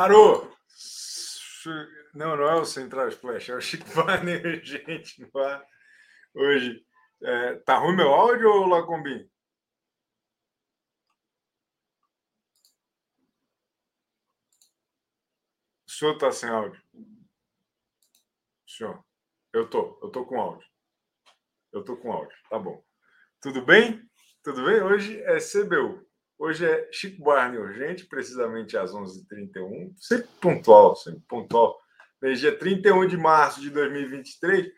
Parou! Não, não é o Central Splash, é o Chico gente, ar. Hoje. É, tá ruim meu áudio ou Lacombi? O senhor tá sem áudio? Senhor, eu tô, eu tô com áudio. Eu tô com áudio, tá bom. Tudo bem? Tudo bem? Hoje é CBU. Hoje é Chico Barney urgente, precisamente às 11h31. Sempre pontual, sempre pontual. Desde dia 31 de março de 2023.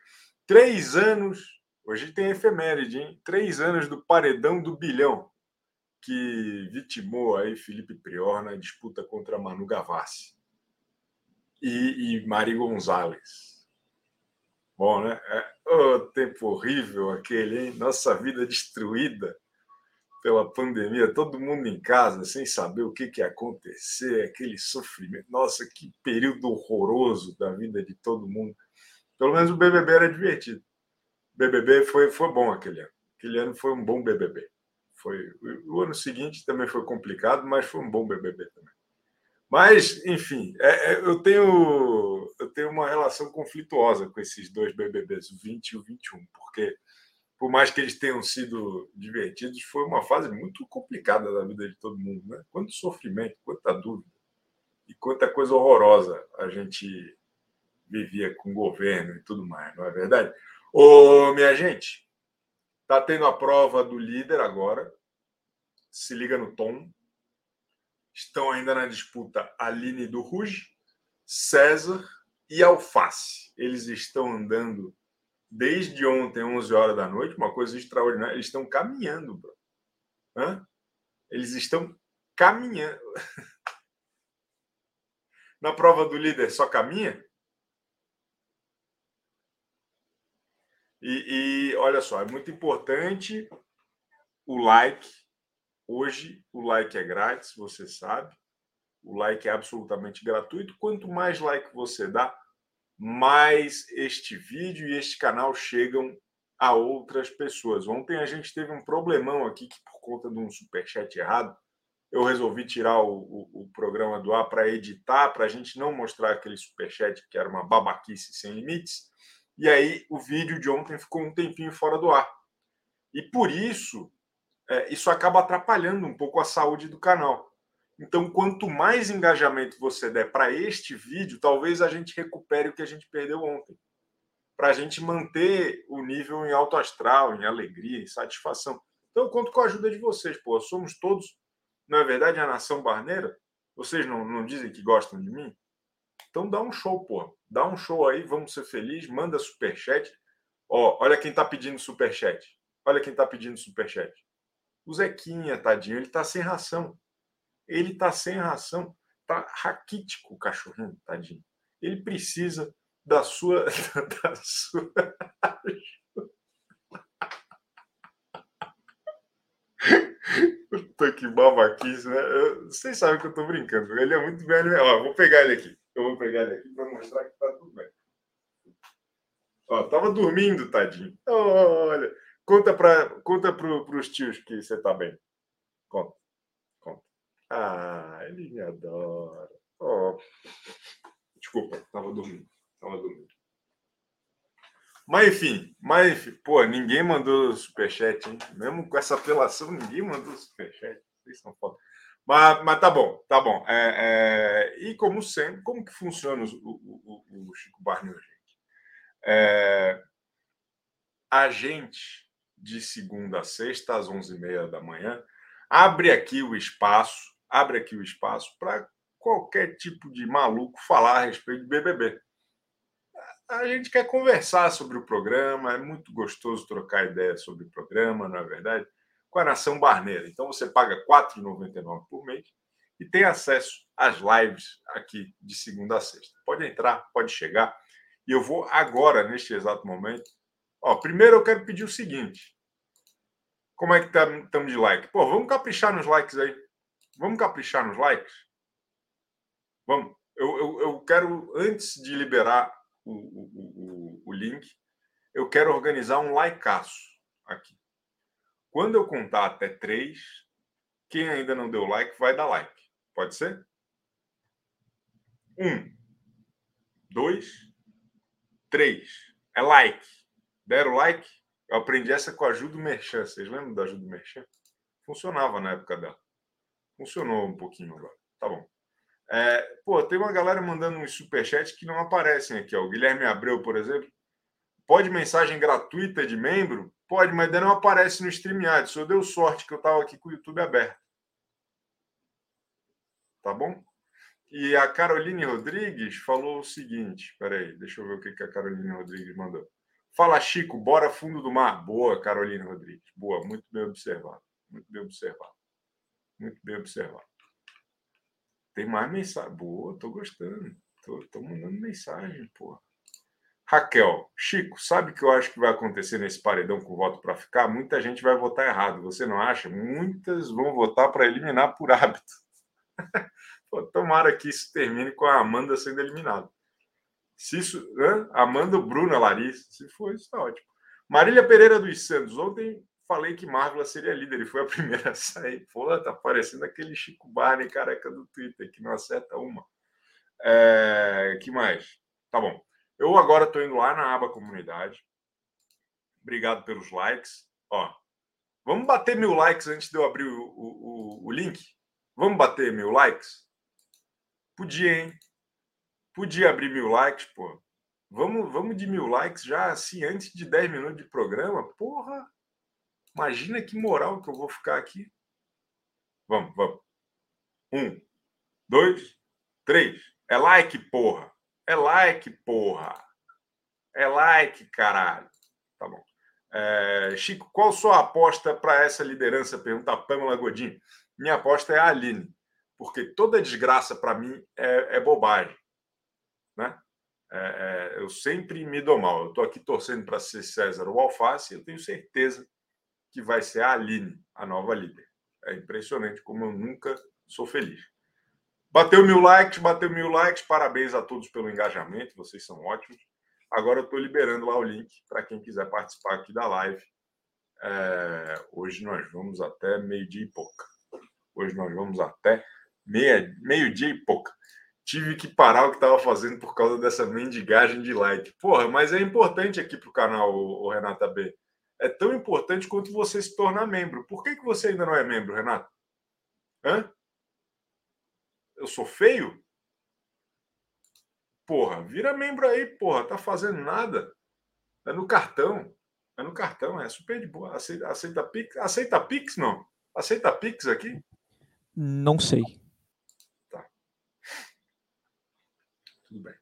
Três anos. Hoje tem efeméride, hein? Três anos do paredão do bilhão, que vitimou aí Felipe Prior na disputa contra Manu Gavassi e, e Mari Gonzalez. Bom, né? É, oh, tempo horrível aquele, hein? Nossa vida destruída pela pandemia, todo mundo em casa, sem saber o que, que ia acontecer, aquele sofrimento. Nossa, que período horroroso da vida de todo mundo. Pelo menos o BBB era divertido. O BBB foi, foi bom aquele ano. Aquele ano foi um bom BBB. Foi, o ano seguinte também foi complicado, mas foi um bom BBB também. Mas, enfim, é, é, eu, tenho, eu tenho uma relação conflituosa com esses dois BBBs, o 20 e o 21, porque por mais que eles tenham sido divertidos, foi uma fase muito complicada da vida de todo mundo. Né? Quanto sofrimento, quanta dúvida e quanta coisa horrorosa a gente vivia com o governo e tudo mais, não é verdade? Ô, minha gente, tá tendo a prova do líder agora. Se liga no tom. Estão ainda na disputa Aline do Ruge, César e Alface. Eles estão andando desde ontem, 11 horas da noite, uma coisa extraordinária. Eles estão caminhando, bro. Hã? Eles estão caminhando. Na prova do líder só caminha? E, e, olha só, é muito importante o like. Hoje o like é grátis, você sabe. O like é absolutamente gratuito. Quanto mais like você dá, mais este vídeo e este canal chegam a outras pessoas. Ontem a gente teve um problemão aqui que, por conta de um superchat errado, eu resolvi tirar o, o, o programa do ar para editar, para a gente não mostrar aquele superchat que era uma babaquice sem limites. E aí o vídeo de ontem ficou um tempinho fora do ar. E por isso, é, isso acaba atrapalhando um pouco a saúde do canal. Então, quanto mais engajamento você der para este vídeo, talvez a gente recupere o que a gente perdeu ontem. Para a gente manter o nível em alto astral, em alegria, em satisfação. Então, eu conto com a ajuda de vocês, pô. Somos todos, não é verdade, a nação barneira? Vocês não, não dizem que gostam de mim? Então, dá um show, pô. Dá um show aí, vamos ser felizes. Manda superchat. Ó, olha quem tá pedindo superchat. Olha quem tá pedindo superchat. O Zequinha, tadinho, ele tá sem ração. Ele está sem ração, está raquítico o cachorrinho, tadinho. Ele precisa da sua. Da sua... Puta que babaquice, né? Vocês sabem que eu tô brincando. Ele é muito velho. Ó, vou pegar ele aqui. Eu vou pegar ele aqui para mostrar que tá tudo bem. Ó, tava dormindo, tadinho. Olha, conta para conta pro, pros tios que você tá bem. Ah, ele me adora. Oh. Desculpa, estava dormindo. Tava dormindo. Mas enfim, mas enfim, pô, ninguém mandou superchat, hein? Mesmo com essa apelação, ninguém mandou superchat. Vocês são foda. Mas, mas tá bom, tá bom. É, é, e como sempre, como que funciona o, o, o, o Chico Barney, gente? É, a gente, de segunda a sexta, às 11h30 da manhã, abre aqui o espaço abre aqui o espaço para qualquer tipo de maluco falar a respeito do BBB. A gente quer conversar sobre o programa, é muito gostoso trocar ideias sobre o programa, não é verdade? Com a Nação Barneira. Então você paga R$ 4,99 por mês e tem acesso às lives aqui de segunda a sexta. Pode entrar, pode chegar. E eu vou agora, neste exato momento. Ó, primeiro eu quero pedir o seguinte: como é que estamos tá, de like? Pô, vamos caprichar nos likes aí. Vamos caprichar nos likes? Vamos. Eu, eu, eu quero, antes de liberar o, o, o, o link, eu quero organizar um likeaço aqui. Quando eu contar até três, quem ainda não deu like vai dar like. Pode ser? Um, dois, três. É like. Deram like? Eu aprendi essa com a ajuda do Merchan. Vocês lembram da ajuda do Merchan? Funcionava na época dela. Funcionou um pouquinho agora. Tá bom. É, pô, tem uma galera mandando uns superchats que não aparecem aqui. Ó. O Guilherme Abreu, por exemplo. Pode mensagem gratuita de membro? Pode, mas não aparece no StreamYard. Só deu sorte que eu estava aqui com o YouTube aberto. Tá bom? E a Caroline Rodrigues falou o seguinte: peraí, deixa eu ver o que, que a Caroline Rodrigues mandou. Fala, Chico, bora fundo do mar. Boa, Caroline Rodrigues. Boa, muito bem observado. Muito bem observado. Muito bem observado. Tem mais mensagem. Boa, tô gostando. Tô, tô mandando mensagem, porra. Raquel, Chico, sabe o que eu acho que vai acontecer nesse paredão com voto para ficar? Muita gente vai votar errado, você não acha? Muitas vão votar para eliminar por hábito. Pô, tomara que isso termine com a Amanda sendo eliminada. Se isso. Hã? Amanda, Bruna, Larissa. Se for, isso está ótimo. Marília Pereira dos Santos. Ontem falei que Marvel seria líder e foi a primeira a sair. Pô, tá parecendo aquele Chico Barney careca do Twitter que não acerta uma. É, que mais? Tá bom. Eu agora estou indo lá na aba comunidade. Obrigado pelos likes. Ó, vamos bater mil likes antes de eu abrir o, o, o link? Vamos bater mil likes? Podia, hein? Podia abrir mil likes, pô. Vamos, vamos de mil likes já assim, antes de 10 minutos de programa? Porra! Imagina que moral que eu vou ficar aqui. Vamos, vamos. Um, dois, três. É like, porra. É like, porra. É like, caralho. Tá bom. É, Chico, qual sua aposta para essa liderança? Pergunta Pamela Godin. Minha aposta é a Aline porque toda desgraça para mim é, é, bobagem, né? É, é, eu sempre me dou mal. Eu estou aqui torcendo para ser César ou Alface. Eu tenho certeza que vai ser a Aline, a nova líder. É impressionante como eu nunca sou feliz. Bateu mil likes, bateu mil likes. Parabéns a todos pelo engajamento. Vocês são ótimos. Agora eu estou liberando lá o link para quem quiser participar aqui da live. É, hoje nós vamos até meio-dia e pouca. Hoje nós vamos até meia, meio-dia e pouca. Tive que parar o que estava fazendo por causa dessa mendigagem de like. Porra, mas é importante aqui para o canal, o Renata B. É tão importante quanto você se tornar membro. Por que, que você ainda não é membro, Renato? Hã? Eu sou feio? Porra, vira membro aí, porra. Tá fazendo nada. É no cartão. É no cartão, é super de boa. Aceita, aceita Pix? Aceita Pix, não? Aceita Pix aqui? Não sei. Tudo bem.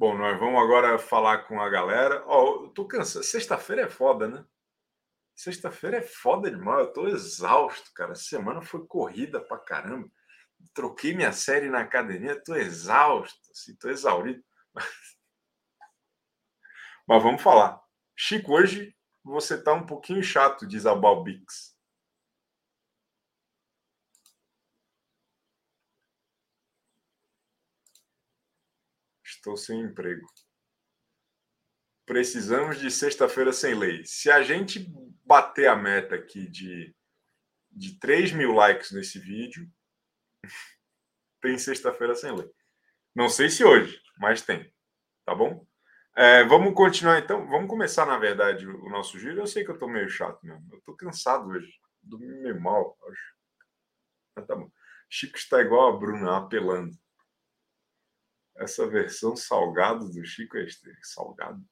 Bom, nós vamos agora falar com a galera. Ó, oh, eu tô cansado. Sexta-feira é foda, né? Sexta-feira é foda demais. Eu tô exausto, cara. A semana foi corrida pra caramba. Troquei minha série na academia, tô exausto, assim, tô exaurido. Mas vamos falar. Chico, hoje você tá um pouquinho chato, diz a Balbix. Estou sem emprego. Precisamos de sexta-feira sem lei. Se a gente bater a meta aqui de, de 3 mil likes nesse vídeo, tem sexta-feira sem lei. Não sei se hoje, mas tem. Tá bom? É, vamos continuar então. Vamos começar, na verdade, o nosso giro. Eu sei que eu estou meio chato mesmo. Eu estou cansado hoje. Dormi meio mal, acho. Mas tá bom. Chico está igual a Bruna, apelando. Essa versão salgado do Chico é salgado.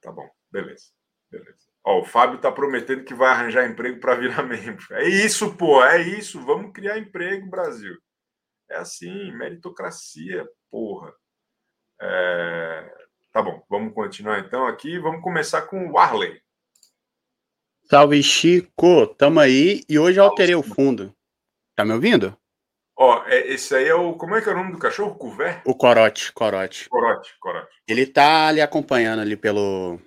Tá bom, beleza. Beleza. Ó, o Fábio tá prometendo que vai arranjar emprego para virar membro. É isso, pô, é isso. Vamos criar emprego, Brasil. É assim, meritocracia, porra. É... Tá bom, vamos continuar então aqui. Vamos começar com o Arley. Salve, Chico. Tamo aí e hoje eu alterei o fundo. Tá me ouvindo? Ó, é, esse aí é o. Como é que é o nome do cachorro? Cuvé? O Corote, Corote. Corote, Corote. Ele tá ali acompanhando ali pelo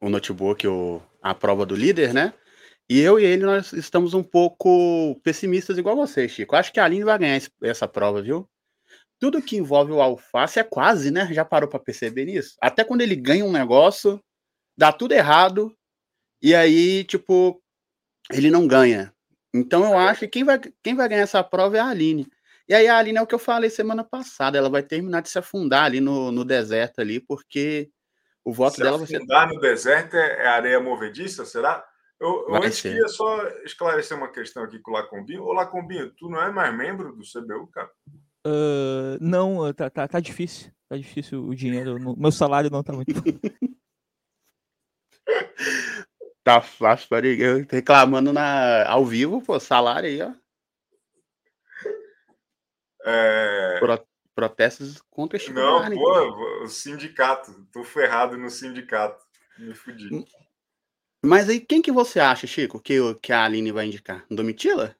o notebook o, a prova do líder, né? E eu e ele, nós estamos um pouco pessimistas igual você, Chico. Acho que a Aline vai ganhar esse, essa prova, viu? Tudo que envolve o alface é quase, né? Já parou para perceber nisso? Até quando ele ganha um negócio, dá tudo errado, e aí, tipo, ele não ganha. Então eu acho que quem vai, quem vai ganhar essa prova é a Aline. E aí a Aline é o que eu falei semana passada, ela vai terminar de se afundar ali no, no deserto ali, porque o voto se dela vai ser. Afundar no deserto é, é areia movediça, será? Eu, eu antes ser. queria só esclarecer uma questão aqui com o Lacombinho. Ô, Lacombinho, tu não é mais membro do CBU, cara? Uh, não, tá, tá, tá difícil. Tá difícil o dinheiro. meu salário não tá muito. tá fácil para ninguém. Reclamando na, ao vivo, pô, salário aí, ó. É... Pro, protestos contra Chico Não, Barney, pô, o sindicato. Tô ferrado no sindicato. Me fudi. Hum, mas aí, quem que você acha, Chico, que, que a Aline vai indicar? Domitila?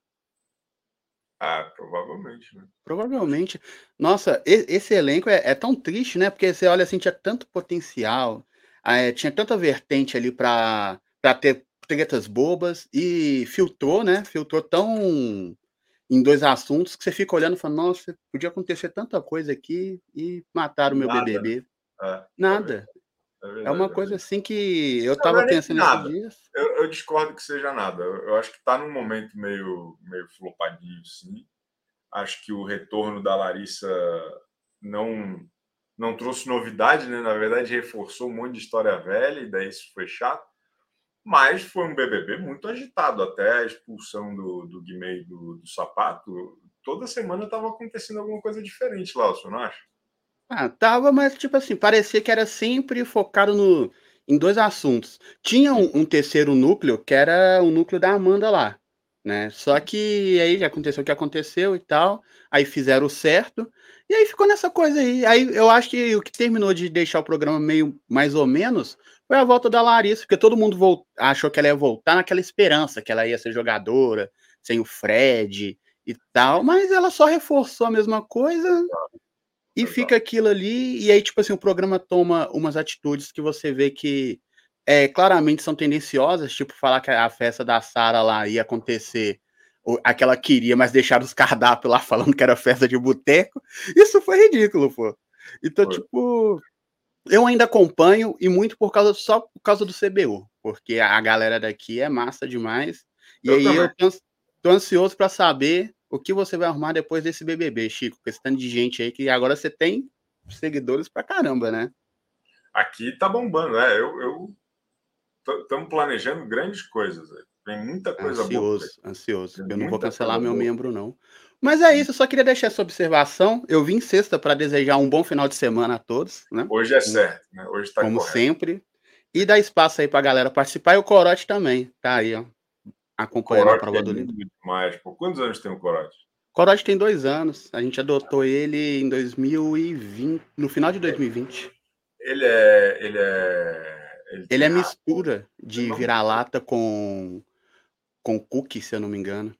Ah, provavelmente, né? Provavelmente. Nossa, esse elenco é, é, tão triste, né? Porque você olha assim, tinha tanto potencial, é, tinha tanta vertente ali para ter tretas bobas e filtrou, né? Filtrou tão em dois assuntos que você fica olhando e fala, nossa, podia acontecer tanta coisa aqui e mataram o meu Nada. BBB. É, Nada. É, é, uma coisa assim que eu estava pensando nesses dias. Eu, eu, discordo que seja nada. Eu, eu acho que está num momento meio, meio flopadinho, sim. Acho que o retorno da Larissa não não trouxe novidade, né? Na verdade, reforçou um monte de história velha, e daí isso foi chato. Mas foi um BBB muito agitado, até a expulsão do, do Guimê do, do sapato. Toda semana estava acontecendo alguma coisa diferente lá, você não acha? Ah, tava, mas tipo assim, parecia que era sempre focado no, em dois assuntos. Tinha um, um terceiro núcleo, que era o núcleo da Amanda lá, né? Só que aí já aconteceu o que aconteceu e tal, aí fizeram o certo, e aí ficou nessa coisa aí. Aí eu acho que o que terminou de deixar o programa meio mais ou menos foi a volta da Larissa, porque todo mundo volt... achou que ela ia voltar naquela esperança, que ela ia ser jogadora, sem o Fred e tal, mas ela só reforçou a mesma coisa e fica aquilo ali, e aí, tipo assim, o programa toma umas atitudes que você vê que é, claramente são tendenciosas, tipo falar que a festa da Sara lá ia acontecer aquela queria, mas deixaram os cardápios lá falando que era festa de boteco. Isso foi ridículo, pô. Então, foi. tipo, eu ainda acompanho e muito por causa só por causa do CBU, porque a galera daqui é massa demais. E eu aí também. eu tô, tô ansioso para saber o que você vai arrumar depois desse BBB, Chico? Com esse tanto de gente aí que agora você tem seguidores pra caramba, né? Aqui tá bombando, né? Eu, estamos planejando grandes coisas. Tem muita coisa ansioso, boa. Ansioso, Eu não vou cancelar meu boa. membro, não. Mas é isso, eu só queria deixar essa observação. Eu vim sexta para desejar um bom final de semana a todos. Né? Hoje é certo, né? Hoje está Como correto. sempre. E dá espaço aí para a galera participar. E o Corote também, tá aí, ó acompanhando a prova do livro. Mais. Por quantos anos tem o Corote? Corote tem dois anos. A gente adotou ele em 2020, no final de 2020. Ele é. Ele é. Ele, ele é mistura de vira-lata com, com cookie, se eu não me engano.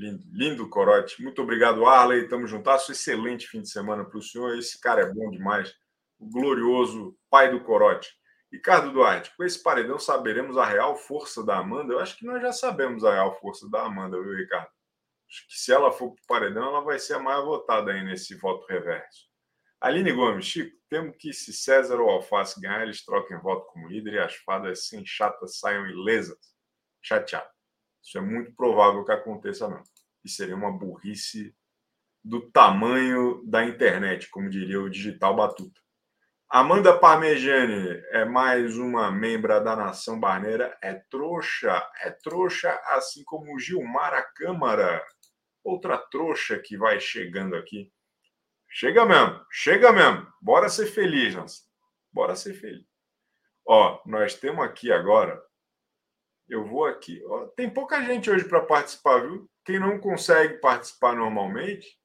Lindo, lindo Corote. Muito obrigado, Arley. Tamo juntasso. Excelente fim de semana para o senhor. Esse cara é bom demais. O glorioso pai do Corote. Ricardo Duarte, com esse paredão saberemos a real força da Amanda? Eu acho que nós já sabemos a real força da Amanda, viu, Ricardo? Acho que se ela for para o paredão, ela vai ser a mais votada aí nesse voto reverso. Aline Gomes, Chico, temo que se César ou Alface ganhar, eles troquem voto como líder e as fadas sem chatas saiam ilesas. Chateado. Isso é muito provável que aconteça, não. E seria uma burrice do tamanho da internet, como diria o digital batuta. Amanda Parmegiani é mais uma membra da nação barneira. É trouxa, é trouxa, assim como Gilmara Câmara, outra trouxa que vai chegando aqui. Chega mesmo, chega mesmo. Bora ser feliz, nossa. Bora ser feliz. Ó, nós temos aqui agora. Eu vou aqui. Tem pouca gente hoje para participar, viu? Quem não consegue participar normalmente,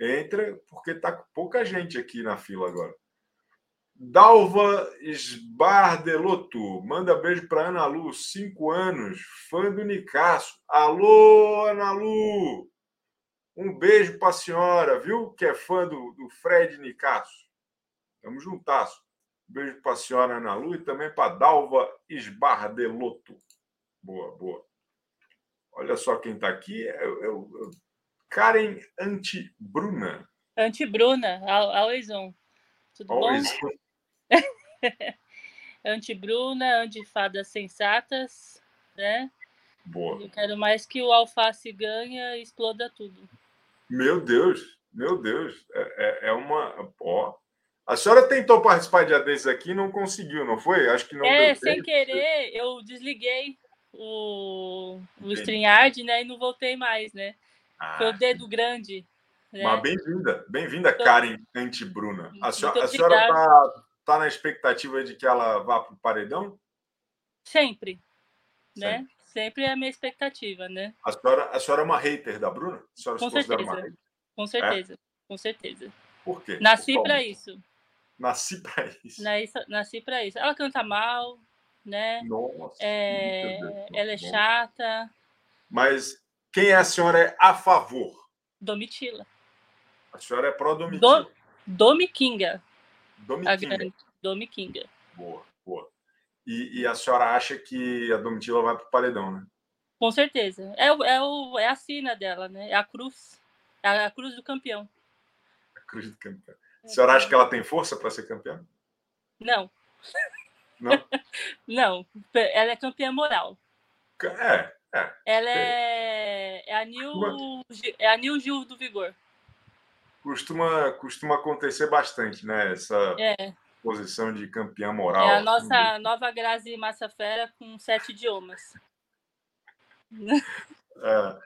entra, porque tá pouca gente aqui na fila agora. Dalva Sbardeloto, manda beijo para Ana Lu, cinco anos, fã do Nicasso. Alô, Ana Lu! Um beijo para a senhora, viu? Que é fã do, do Fred Nicasso. Tamo juntasso. Beijo para a senhora Ana Lu e também para Dalva Sbardeloto. Boa, boa. Olha só quem está aqui. É, é, é, Karen Antibruna. Antibruna, always on. Tudo always bom? Anti-Bruna, anti-fadas sensatas, né? Boa. Eu quero mais que o alface ganhe e exploda tudo. Meu Deus, meu Deus. É, é, é uma. Ó. A senhora tentou participar de desses aqui e não conseguiu, não foi? Acho que não É, sem tempo. querer, eu desliguei o, o StreamYard, né? E não voltei mais, né? Foi Ah, o dedo grande. Né? mas bem-vinda, bem-vinda, Muito- Karen Antibruna. A senhora, a senhora tá, tá na expectativa de que ela vá para o paredão? Sempre. Né? Sempre é a minha expectativa, né? A senhora, a senhora é uma hater da Bruna? A senhora Com se considera uma certeza. hater? Com certeza. Com certeza. Por quê? Nasci para isso. Nasci para isso. Nasci, nasci para isso. Ela canta mal, né? Nossa. É, Deus, ela é chata. Mas quem é a senhora é a favor? Domitila. A senhora é pró-Domitila. Do, Domiquinga. A Domitinga. grande. Domiquinga. Boa, boa. E, e a senhora acha que a Domitila vai para o paredão, né? Com certeza. É, é, o, é a sina dela, né? É a cruz. É a cruz do campeão. A cruz do campeão. A senhora acha que ela tem força para ser campeã? Não. Não? Não. Ela é campeã moral. É, é. Ela é, é a Nil é a Nil Gil do Vigor. Costuma, costuma acontecer bastante, né? Essa É, posição de campeã moral. é a assim, nossa nova Grazi Massafera com sete idiomas. É.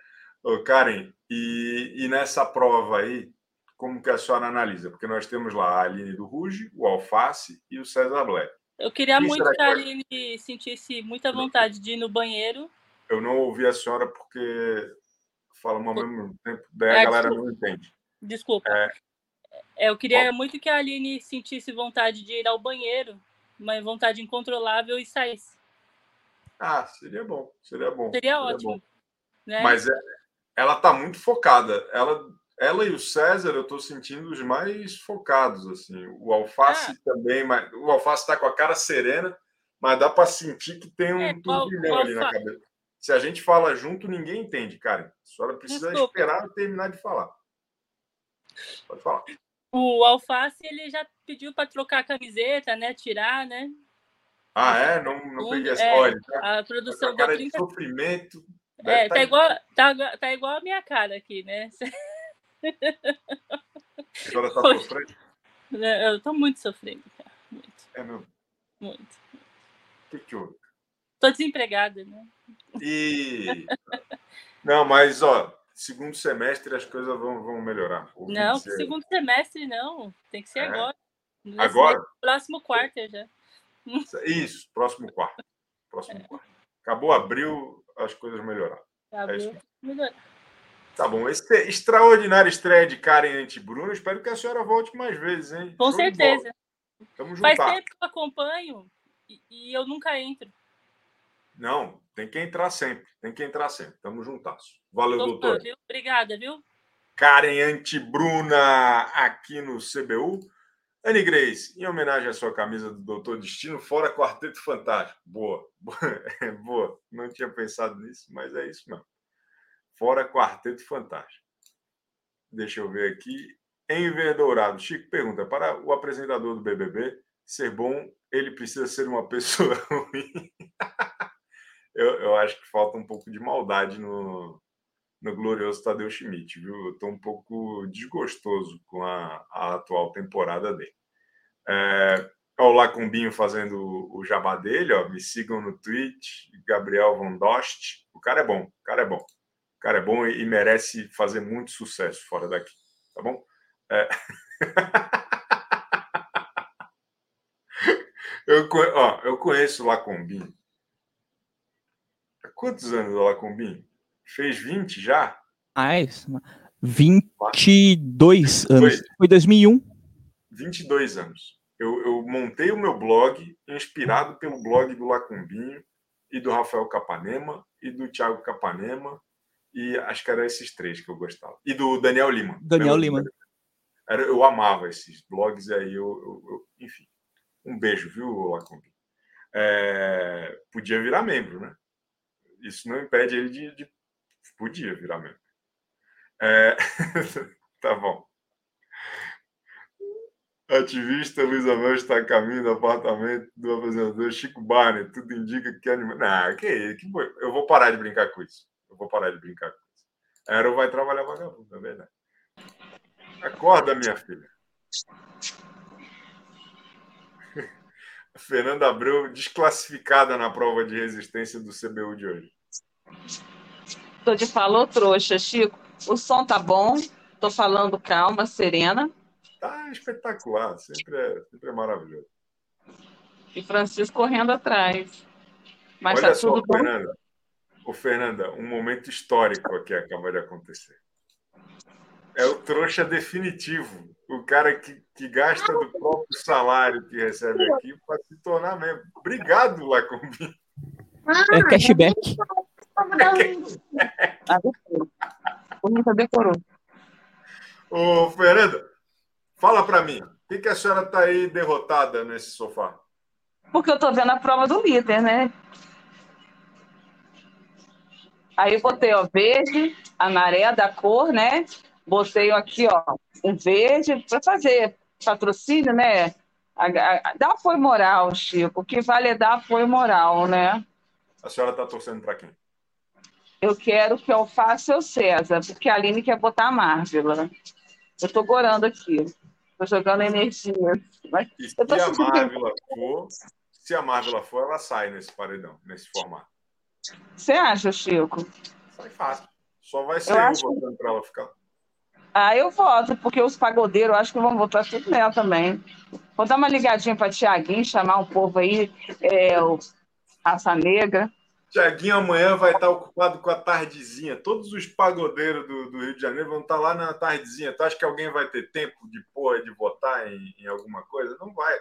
Ô, Karen, e, e nessa prova aí, como que a senhora analisa? Porque nós temos lá a Aline do Ruge, o Alface e o César Black. Eu queria muito que a? Aline sentisse muita vontade de ir no banheiro. Eu não ouvi a senhora porque falamos ao mesmo tempo, daí É, a galera desculpa. não entende. Desculpa. É. É, Eu queria muito que a Aline sentisse vontade de ir ao banheiro, uma vontade incontrolável e saísse. Ah, seria bom, seria bom. Seria bom. ótimo. Né? Mas é- ela tá muito focada. Ela, ela e o César, eu tô sentindo os mais focados, assim. O Alface Ah. também, mas o Alface tá com a cara serena, mas dá para sentir que tem um É, turbilhão ali na cabeça. Se a gente fala junto, ninguém entende, cara. A senhora precisa Desculpa. esperar eu terminar de falar. Pode falar. O Alface ele já pediu para trocar a camiseta, né? Tirar, né? Ah, é? Não, não peguei essa. é, Olha, tá A a produção deu cara de 30. sofrimento. É, tá tá- igual, tá, tá igual a minha cara aqui, né? A senhora tá Poxa. sofrendo? Eu tô muito sofrendo, cara. Muito, É mesmo. muito. O que que houve? Tô desempregada, né? E. Não, mas, ó, segundo semestre as coisas vão, vão melhorar. Não, 26 segundo semestre não. Tem que ser É. agora. Nesse Agora? Próximo quarto já. Isso, próximo quarto. Próximo quarto. Acabou abril, as coisas melhoraram. Tá isso bom? Tá bom. Esse é extraordinária estreia de Karen anti-Bruno. Espero que a senhora volte mais vezes, hein? Com certeza. Tamo Faz juntar. tempo que eu acompanho e, e eu nunca entro. Não, tem que entrar sempre. Tem que entrar sempre. Tamo juntasso. Valeu, Tô doutor. fã, viu? Obrigada, viu? Karen Antibruna aqui no CBU. Anne Grace, em homenagem à sua camisa do Doutor Destino, fora Quarteto Fantástico. Boa, boa, boa. Não tinha pensado nisso, mas é isso mesmo. Fora Quarteto Fantástico. Deixa eu ver aqui. Em Dourado, Chico pergunta: para o apresentador do BBB ser bom, ele precisa ser uma pessoa ruim? eu, eu acho que falta um pouco de maldade no, no glorioso Tadeu Schmidt, viu? Eu estou um pouco desgostoso com a, a atual temporada dele. É, o Lacumbinho fazendo o, o jabá dele, ó, me sigam no Twitch, Gabriel Von Dost. O cara é bom, o cara é bom. Cara é bom e, merece fazer muito sucesso fora daqui, tá bom? É. eu, ó, eu conheço o Lacumbinho. Há quantos anos o Lacumbinho? Fez 20 já? Mais. 22 anos. Dois. Foi 2001. 22 anos. Eu, eu montei o meu blog inspirado pelo blog do Lacumbinho e do Rafael Capanema e do Thiago Capanema e acho que eram esses três que eu gostava. E do Daniel Lima. Daniel Lima. Era, eu amava esses blogs aí, eu, eu- eu- enfim. Um beijo, viu, Lacumbinho? É, podia virar membro, né? Isso não impede ele de, de- podia virar membro. É, tá bom. Ativista Luísa Mel está a caminho do apartamento do apresentador Chico Barney. Tudo indica que anima. Não, que, que Eu vou parar de brincar com isso. Eu vou parar de brincar com isso. A Aero vai trabalhar vagabundo, é verdade. Acorda, minha filha. Fernanda Abreu desclassificada na prova de resistência do CBU de hoje. Tô de falou, trouxa, Chico. O som tá bom, tô falando calma, serena. Tá espetacular, sempre é, sempre é maravilhoso. E Francisco correndo atrás. Mas Olha tá só, tudo bom. Fernanda. Ô, Fernanda, um momento histórico aqui acaba de acontecer. É o trouxa definitivo. O cara que, que gasta do próprio salário que recebe aqui para se tornar membro. Obrigado, Lacombi. É cashback. Ah, decorou. Bonita decorou. Ô, Fernanda, fala para mim. Por que, a senhora está aí derrotada nesse sofá? Porque eu tô vendo a prova do líder, né? Aí eu botei, ó, verde, a maré da cor, né? Botei aqui, ó, um verde para fazer patrocínio, né? Dá apoio moral, Chico. O que vale é dar apoio moral, né? A senhora está torcendo para quem? Eu quero que eu faça o César, porque a Aline quer botar a Marvila. Eu tô gorando aqui. Tô jogando energia. Mas E se a Marvila for, se a Marvila for, ela sai nesse paredão, nesse formato. Você acha, Chico? Sai fácil. Só vai ser Eu eu, acho- votando para ela ficar. Ah, eu voto, porque os pagodeiros acho que vão votar tudo nela também. Vou dar uma ligadinha para Tiaguinho, chamar um povo aí, é, o Raça Negra. Tiaguinho amanhã vai estar ocupado com a tardezinha. Todos os pagodeiros do, do Rio de Janeiro vão estar lá na tardezinha. Tu acha que alguém vai ter tempo de porra de votar em, em alguma coisa? Não vai.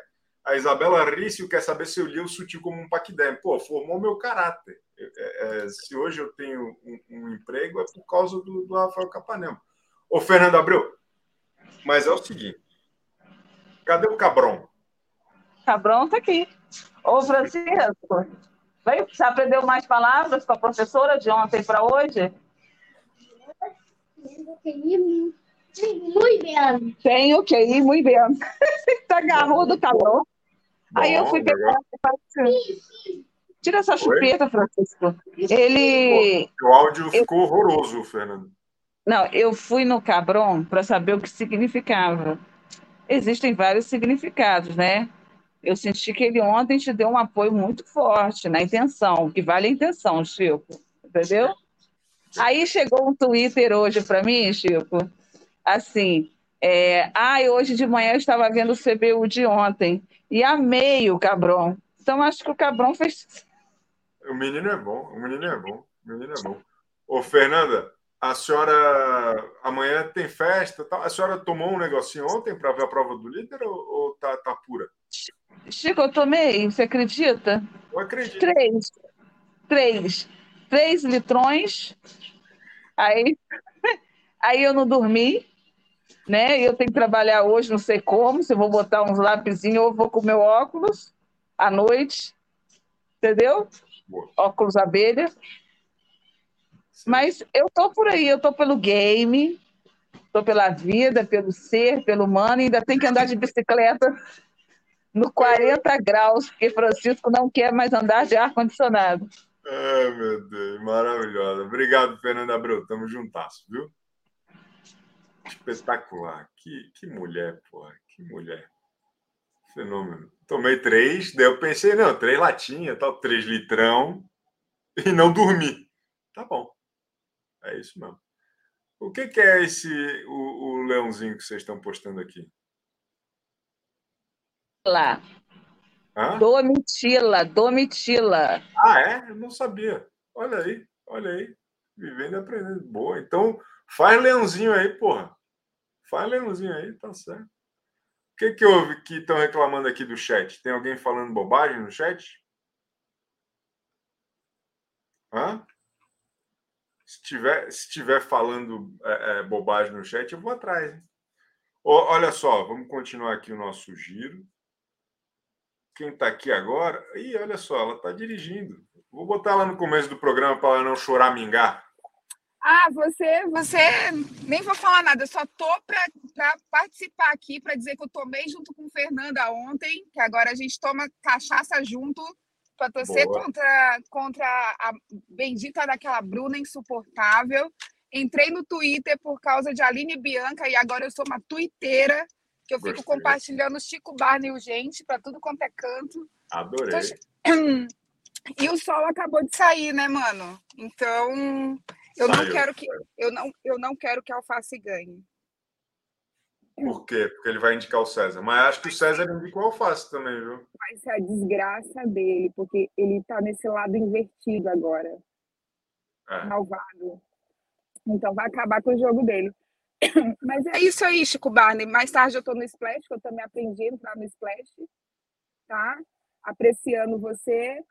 A Isabela Rício quer saber se eu li o sutil como um paquidem. Pô, formou meu caráter. É, é, se hoje eu tenho um, um emprego é por causa do, do Rafael Capanema. Ô, Fernando Abreu, mas é o seguinte. Cadê o Cabron? Cabrão tá aqui. Ô, Francisco, vai, você aprendeu mais palavras com a professora de ontem para hoje? Muito bem. Tenho que ir, muito bem. tá agarrudo, cabrão. Aí eu fui pegar. Tira essa chupeta, Francisco. Ele. O áudio ficou horroroso, Fernando. Não, eu fui no Cabron para saber o que significava. Existem vários significados, né? Eu senti que ele ontem te deu um apoio muito forte na intenção, o que vale a intenção, Chico. Entendeu? Aí chegou um Twitter hoje para mim, Chico, assim, é, ai, hoje de manhã eu estava vendo o CBU de ontem e amei o Cabron. Então acho que o Cabron fez. O menino é bom, o menino é bom, o menino é bom. Ô, Fernanda, a senhora amanhã tem festa, tal. a senhora tomou um negocinho ontem para ver a prova do líder ou, ou tá, tá pura? Chico, eu tomei, você acredita? Eu acredito. Três. Três. Três litrões. Aí, aí eu não dormi, né? Eu tenho que trabalhar hoje, não sei como, se eu vou botar uns lapisinhos ou vou com meu óculos à noite. Entendeu? Óculos abelha. Mas eu tô por aí, eu tô pelo game, tô pela vida, pelo ser, pelo humano, e ainda tem que andar de bicicleta no 40 graus, porque Francisco não quer mais andar de ar-condicionado. Ai, meu Deus, maravilhosa. Obrigado, Fernanda Abreu. Tamo juntasso, viu? Espetacular. Que, que mulher, porra. Que mulher. Fenômeno. Tomei três, daí eu pensei, não, três latinhas, tal, três litrão, e não dormi. Tá bom. É isso mesmo. O que, que é esse, o, o leãozinho que vocês estão postando aqui? Lá, Hã? Domitila, Domitila. Ah, é? Eu não sabia. Olha aí, olha aí. Vivendo e aprendendo. Boa. Então, faz leãozinho aí, porra. Faz leãozinho aí, tá certo. Que, que houve que estão reclamando aqui do chat? Tem alguém falando bobagem no chat? Hã? Se tiver, se tiver falando é, é, bobagem no chat, eu vou atrás. hein? Olha só, vamos continuar aqui o nosso giro. Quem está aqui agora? Ih, olha só, ela está dirigindo. Vou botar ela no começo do programa para ela não chorar mingar. Ah, você, você nem vou falar nada, eu só tô para participar aqui para dizer que eu tomei junto com Fernanda ontem, que agora a gente toma cachaça junto para torcer Boa. contra contra a bendita daquela Bruna insuportável. Entrei no Twitter por causa de Aline Bianca e agora eu sou uma tuiteira que eu fico Gostei. compartilhando Chico Barney urgente para tudo quanto é canto. Adorei. E o sol acabou de sair, né, mano? Então, eu não quero que eu não, eu não quero que a Alface ganhe. Por quê? Porque ele vai indicar o César. Mas acho que o César indicou o Alface também, viu? Vai ser a desgraça dele, porque ele tá nesse lado invertido agora, É. malvado. Então vai acabar com o jogo dele. Mas é isso aí, Chico Barney. Mais tarde eu tô no Splash, que eu também aprendi a entrar no Splash, tá? Apreciando você.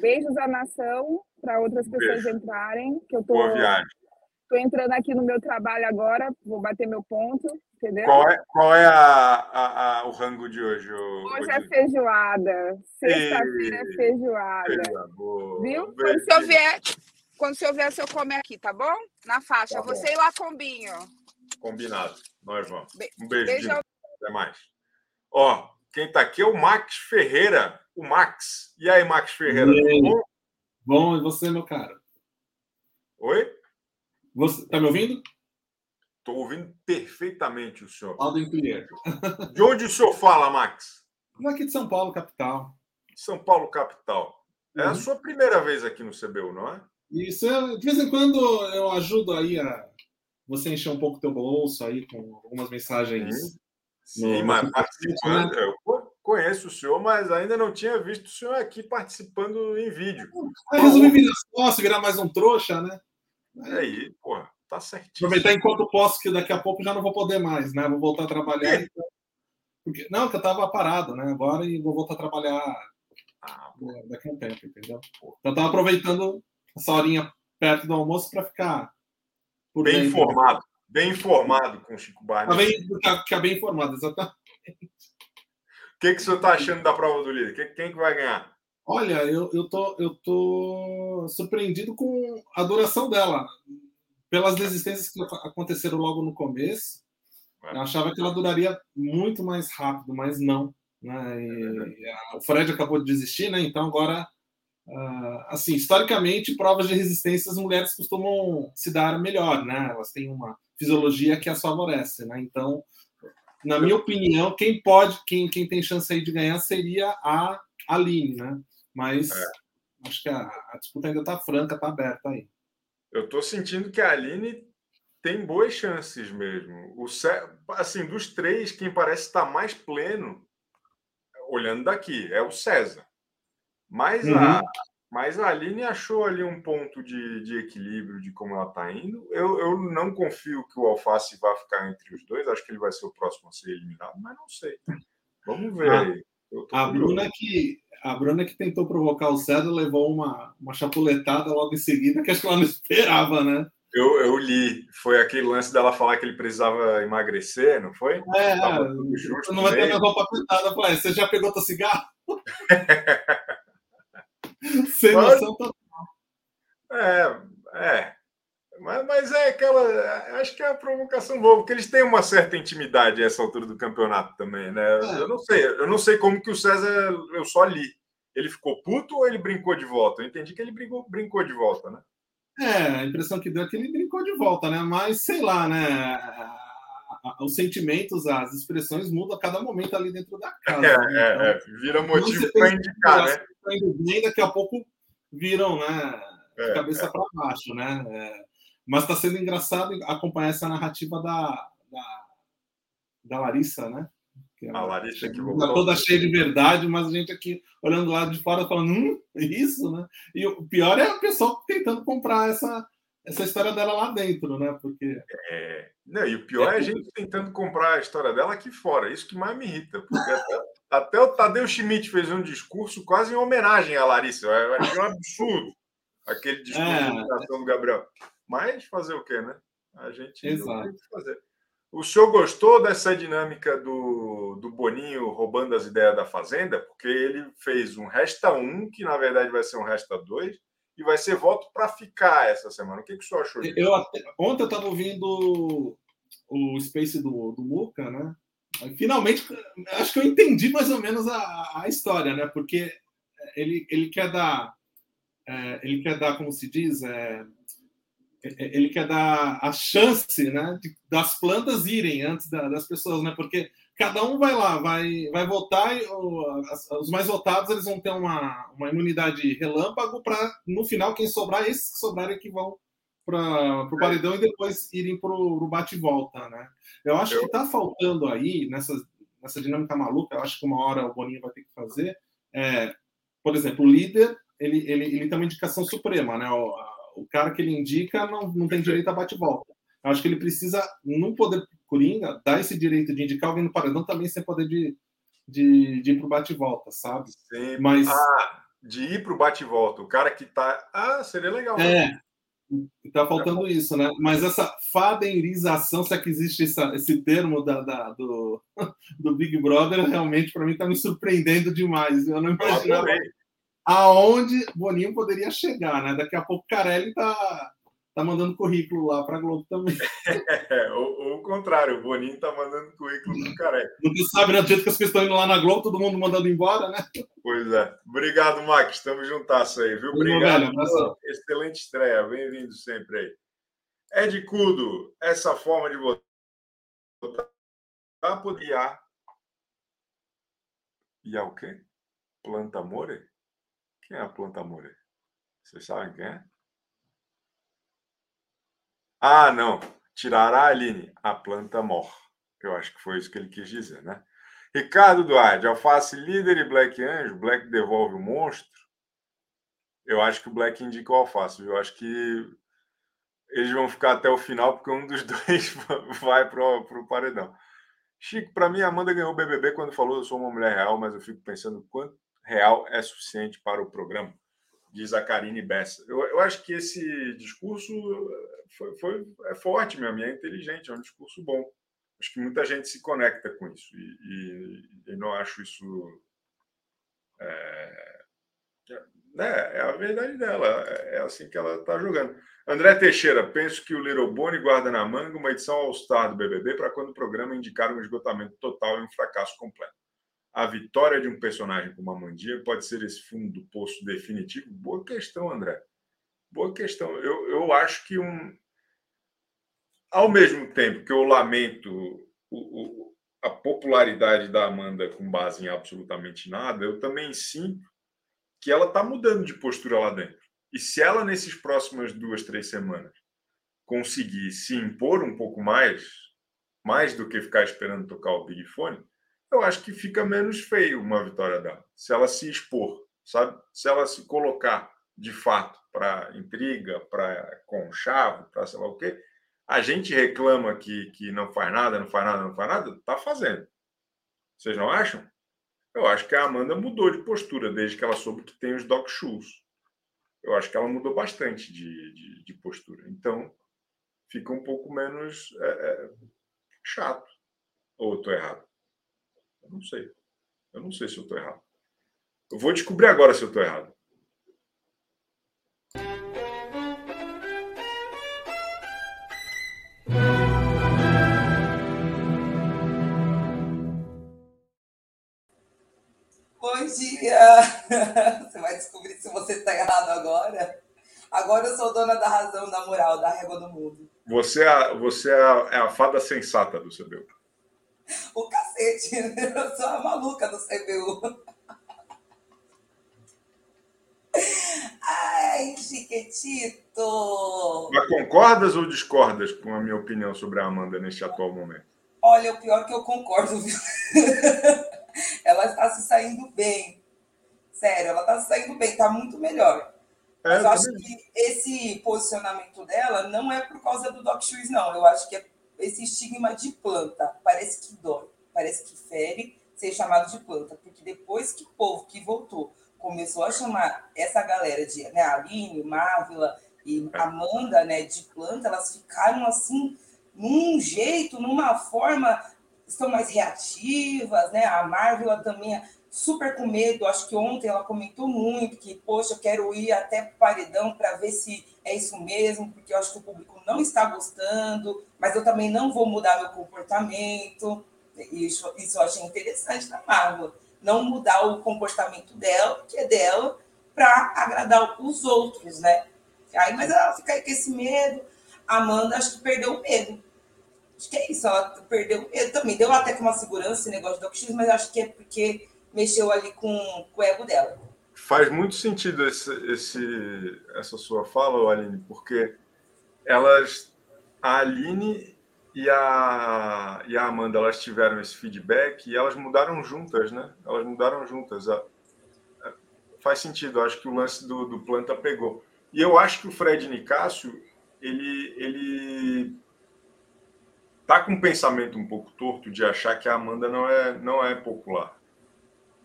Beijos à nação para outras pessoas Beijo. entrarem, que eu tô, Boa viagem. tô entrando aqui no meu trabalho agora, vou bater meu ponto, entendeu? Qual é, qual é a, a- a- o rango de hoje? ô- Hoje é feijoada. Sexta-feira é Ei, feijoada. Viu? Quando o senhor beijo. vier, quando o senhor vier, o senhor come aqui, tá bom? Na faixa. Tá. Você e lá combinho. Combinado. Nós vamos. Be- Um beijo, beijo Até mais. Ó, quem tá aqui é o Max Ferreira. O Max. E aí, Max Ferreira? E aí? Bom? Bom, e você, meu cara? Oi? Você tá me ouvindo? Estou ouvindo perfeitamente o senhor. Aldo clear. De onde o senhor fala, Max? Aqui de São Paulo, capital. São Paulo, capital. É a Uhum. sua primeira vez aqui no CBU, não é? Isso, é- de vez em quando eu ajudo aí a você encher um pouco teu bolso aí com algumas mensagens. Sim, No- mas no- participando. Eu co- conheço o senhor, mas ainda não tinha visto o senhor aqui participando em vídeo. Aí resolvi virar sócio, virar mais um trouxa, né? E aí, porra, tá certinho. Aproveitar enquanto posso, que daqui a pouco já não vou poder mais, né? Vou voltar a trabalhar. então. Porque, não, que eu tava parado, né? Agora e vou voltar a trabalhar Ah, né, daqui a um tempo, entendeu? Então eu tava aproveitando essa horinha perto do almoço para ficar bem dentro. informado. Bem informado com o Chico Tá Barney. bem, ficar, ficar bem informado, exatamente. O que, que o senhor está achando da prova do líder? Que- Quem que vai ganhar? Olha, eu, eu, tô, eu tô surpreendido com a duração dela. Pelas desistências que aconteceram logo no começo, eu achava que ela duraria muito mais rápido, mas não. Né? E a- o Fred acabou de desistir, né? Então agora, ah, assim, historicamente, provas de resistência as mulheres costumam se dar melhor, né? Elas têm uma fisiologia que as favorece, né? Então, na minha opinião, quem pode, quem, quem tem chance aí de ganhar seria a Aline, né? Mas acho que a, a disputa ainda está franca, está aberta aí. Eu estou sentindo que a Aline tem boas chances mesmo. O assim, dos três, quem parece estar mais pleno, olhando daqui, é o César. Mas, a, Uhum. Mas a Aline achou ali um ponto de, de equilíbrio de como ela está indo. Eu, eu não confio que o Alface vá ficar entre os dois. Acho que ele vai ser o próximo a ser eliminado, mas não sei. Vamos ver Ah, A curioso. Bruna que a Bruna que tentou provocar o César levou uma, uma chapuletada logo em seguida que acho que ela não esperava, né? Eu, eu li. Foi aquele lance dela falar que ele precisava emagrecer, não foi? É, justo não vai ter minha roupa "É, você já pegou teu cigarro? Sem Mas- noção total. É, é. Mas, mas é aquela. Acho que é a provocação boa, porque eles têm uma certa intimidade a essa altura do campeonato também, né? É. Eu não sei, eu não sei como que o César, eu só li. Ele ficou puto ou ele brincou de volta? Eu entendi que ele brincou, brincou de volta, né? É, a impressão que deu é que ele brincou de volta, né? Mas sei lá, né? Os sentimentos, as expressões mudam a cada momento ali dentro da casa. É, né? Então, é, é. Vira motivo para indicar, né? Tá indo bem, daqui a pouco viram, né? de É, cabeça para baixo, né? É, mas está sendo engraçado acompanhar essa narrativa da, da, da Larissa, né? Que A Larissa que tá voltou. toda cheia de verdade, mas a gente aqui olhando lá de fora falando, hum, isso, né? E o pior é o pessoal tentando comprar essa, essa história dela lá dentro, né? Porque É. Não, e o pior é a gente tentando comprar a história dela aqui fora. Isso que mais me irrita. Porque até, até o Tadeu Schmidt fez um discurso quase em homenagem à Larissa. Eu achei um absurdo aquele discurso É. de imitação do Gabriel. Mas fazer o quê, né? A gente Exato. tem o que fazer. O senhor gostou dessa dinâmica do, do Boninho roubando as ideias da Fazenda? Porque ele fez um resta um, que na verdade vai ser um resta dois, e vai ser voto para ficar essa semana. O que, que o senhor achou disso? eu ontem eu estava ouvindo o Space do, do Muca, né? Finalmente, acho que eu entendi mais ou menos a, a história, né? Porque ele, ele quer dar, é, ele quer dar, como se diz, é, ele quer dar a chance né, de, das plantas irem antes da, das pessoas, né? Porque cada um vai lá, vai, vai votar e os mais votados eles vão ter uma, uma imunidade relâmpago para no final quem sobrar, esses que sobrarem que vão para o paredão e depois irem para o bate-volta, né? Eu acho que está faltando aí nessa, nessa dinâmica maluca. Eu acho que uma hora o Boninho vai ter que fazer. É, por exemplo, o líder ele, ele, ele tem uma indicação suprema, né? O, o cara que ele indica não, não tem direito a bate-volta. Eu acho que ele precisa, no poder Coringa, dar esse direito de indicar alguém no paredão também sem poder de, de, de ir para o bate-volta, sabe? Sim. Mas... Ah, de ir para o bate-volta. O cara que está. Ah, seria legal. É. Né? Tá faltando isso, né? Mas essa faderização, se é que existe essa, esse termo da, da, do, do Big Brother, realmente para mim está me surpreendendo demais. Eu não imaginava aonde Boninho poderia chegar, né? Daqui a pouco Carelli tá, tá mandando currículo lá para a Globo também. É, ou, ou, o contrário, o Boninho tá mandando currículo pro Carelli. Não sabe, né? Do jeito que as pessoas estão indo lá na Globo, todo mundo mandando embora, né? Pois é. Obrigado, Max. Estamos juntas aí, viu? Obrigado. Velho, excelente estreia. Bem-vindo sempre aí. Ed Cudo, essa forma de votar podia. E o quê? Planta More? Quem é a planta More? Vocês sabem quem é? Ah, não. Tirará a Aline. A planta morre. Eu acho que foi isso que ele quis dizer, né? Ricardo Duarte, Alface líder e Black Anjo. Black devolve o monstro. Eu acho que o Black indica o Alface. Eu acho que eles vão ficar até o final, porque um dos dois vai para o paredão. Chico, para mim, a Amanda ganhou o BBB quando falou eu sou uma mulher real, mas eu fico pensando quanto real é suficiente para o programa, diz a Karine Bessa. Eu, eu acho que esse discurso foi, foi, é forte mesmo, é inteligente, é um discurso bom. Acho que muita gente se conecta com isso e, e, e não acho isso. É, né, é a verdade dela, é assim que ela está jogando. André Teixeira, penso que o Little Boni guarda na manga uma edição All-Star do BBB para quando o programa indicar um esgotamento total e um fracasso completo a vitória de um personagem como a Mandia pode ser esse fundo do poço definitivo? Boa questão, André. Boa questão. Eu, eu acho que um. Ao mesmo tempo que eu lamento o, o, a popularidade da Amanda com base em absolutamente nada, eu também sinto que ela está mudando de postura lá dentro. E se ela, nesses próximas duas, três semanas, conseguir se impor um pouco mais, mais do que ficar esperando tocar o Big Fone, eu acho que fica menos feio uma vitória dela. Se ela se expor, sabe? Se ela se colocar de fato para intriga, para conchavo, para sei lá o quê. A gente reclama que, que não faz nada, não faz nada, não faz nada, tá fazendo. Vocês não acham? Eu acho que a Amanda mudou de postura desde que ela soube que tem os Doc Shoes. Eu acho que ela mudou bastante de, de, de postura. Então, fica um pouco menos é, é, chato. Ou estou errado? Eu não sei. Eu não sei se eu estou errado. Eu vou descobrir agora se eu estou errado. Bom dia! Você vai descobrir se você está errado agora. Agora eu sou dona da razão, da moral, da régua do mundo. Você é a, você é a, é a fada sensata do CBU. O cacete, eu sou a maluca do CBU. Ai, Chiquetito! Mas concordas ou discordas com a minha opinião sobre a Amanda neste atual momento? Olha, o pior é que eu concordo, viu? ela está se saindo bem. Sério, ela está se saindo bem, está muito melhor. É, Mas eu acho que esse posicionamento dela não é por causa do Doc Shoes, não. Eu acho que é esse estigma de planta. Parece que dói, parece que fere ser chamado de planta, porque depois que o povo que voltou começou a chamar essa galera de né, Aline, Mávila e Amanda né, de planta, elas ficaram assim, num jeito, numa forma, estão mais reativas, né? A Marvel também super com medo. Acho que ontem ela comentou muito que, poxa, eu quero ir até paredão para ver se é isso mesmo, porque eu acho que o público não está gostando, mas eu também não vou mudar meu comportamento. Isso, isso eu achei interessante da Marvel. Não mudar o comportamento dela, que é dela, para agradar os outros, né? Aí, mas ela fica aí com esse medo. Amanda, acho que perdeu o medo. Acho que é isso, ela perdeu o medo também. Deu até que uma segurança esse negócio do X, mas acho que é porque mexeu ali com, com o ego dela. Faz muito sentido esse, esse, essa sua fala, Aline, porque elas, a Aline e a, e a Amanda, elas tiveram esse feedback e elas mudaram juntas, né? Elas mudaram juntas. Faz sentido, acho que o lance do, do planta pegou. E eu acho que o Fred Nicásio, ele, ele tá com um pensamento um pouco torto de achar que a Amanda não é, não é popular.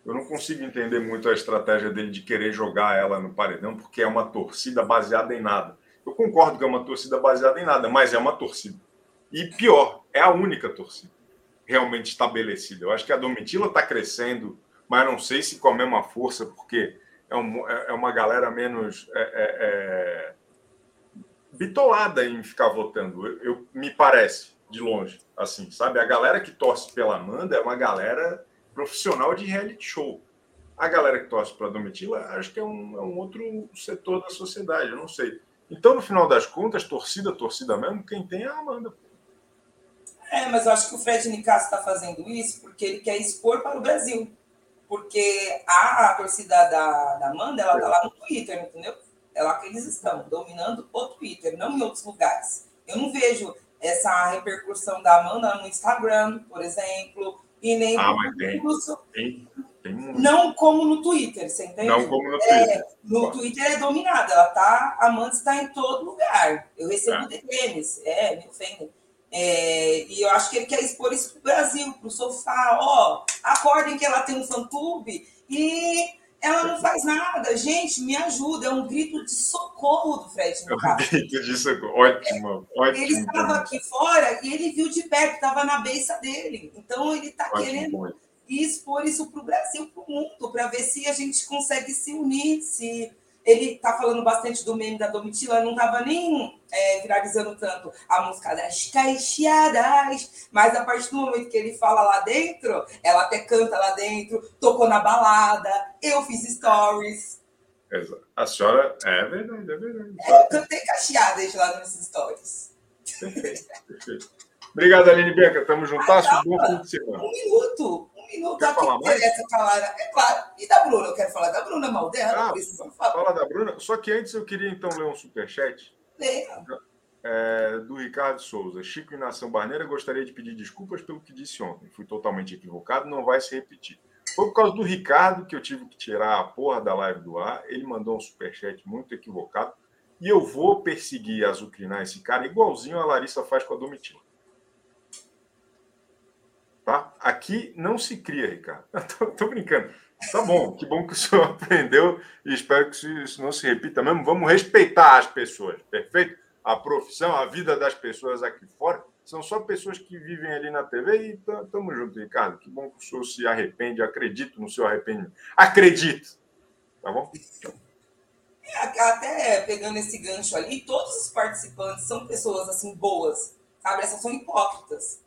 Eu não consigo entender muito a estratégia dele de querer jogar ela no paredão, porque é uma torcida baseada em nada. Eu concordo que é uma torcida baseada em nada, mas é uma torcida. E pior, é a única torcida realmente estabelecida. Eu acho que a Domitila está crescendo, mas não sei se com a mesma força, porque é, um, é, é uma galera menos é, é, é, bitolada em ficar votando. Eu, eu, me parece, de longe, assim, sabe? A galera que torce pela Amanda é uma galera profissional de reality show. A galera que torce para a Domitila, acho que é um, é um, outro setor da sociedade, eu não sei. Então, no final das contas, torcida, torcida mesmo, quem tem é a Amanda. É, mas eu acho que o Fred Nicasso está fazendo isso porque ele quer expor para o Brasil. Porque a, a torcida da, da Amanda, ela está lá no Twitter, entendeu? É lá que eles estão, dominando o Twitter, não em outros lugares. Eu não vejo essa repercussão da Amanda no Instagram, por exemplo, e nem ah, mas tem, tem, tem não como no Twitter, você entende? Não como no Twitter. É, no Twitter é dominada, ela tá, a Amanda está em todo lugar. Eu recebo é. DMs, é, me ofendem. É, e eu acho que ele quer expor isso para o Brasil, para o sofá. Ó, acordem que ela tem um fã-clube e ela não faz nada. Gente, me ajuda. É um grito de socorro do Fred. É um grito de socorro. Ótimo, é, ótimo. Ele estava aqui fora e ele viu de perto, estava na beça dele. Então ele está querendo expor isso para o Brasil, para o mundo, para ver se a gente consegue se unir, se ele tá falando bastante do meme da Domitila, não tava nem é, viralizando tanto a música das caixeadas, mas a partir do momento que ele fala lá dentro, ela até canta lá dentro, tocou na balada, eu fiz stories. A senhora, é verdade, é verdade. É, eu cantei cacheadas lá nos stories. Perfeito, perfeito. Obrigado, Aline Beca. Tamo juntas. Bom fim de semana. Um minuto minuto Quer falar mais? falar, é claro. E da Bruna, eu quero falar da Bruna mal dela. Ah, fala da Bruna. Só que antes eu queria então ler um superchat. Leia. É, do Ricardo Souza. Chico e Nação Barneira, gostaria de pedir desculpas pelo que disse ontem. Fui totalmente equivocado, não vai se repetir. Foi por causa do Ricardo que eu tive que tirar a porra da live do ar. Ele mandou um superchat muito equivocado. E eu vou perseguir, azucrinar esse cara igualzinho a Larissa faz com a Domitila. Tá? Aqui não se cria, Ricardo. Tô, tô, brincando. Tá bom, que bom que o senhor aprendeu e espero que isso não se repita mesmo. Vamos respeitar as pessoas, perfeito? A profissão, a vida das pessoas aqui fora são só pessoas que vivem ali na TV e estamos juntos, Ricardo. Que bom que o senhor se arrepende, acredito no seu arrependimento. Acredito! Tá bom? É, até pegando esse gancho ali, todos os participantes são pessoas assim boas, sabe? Essas são hipócritas.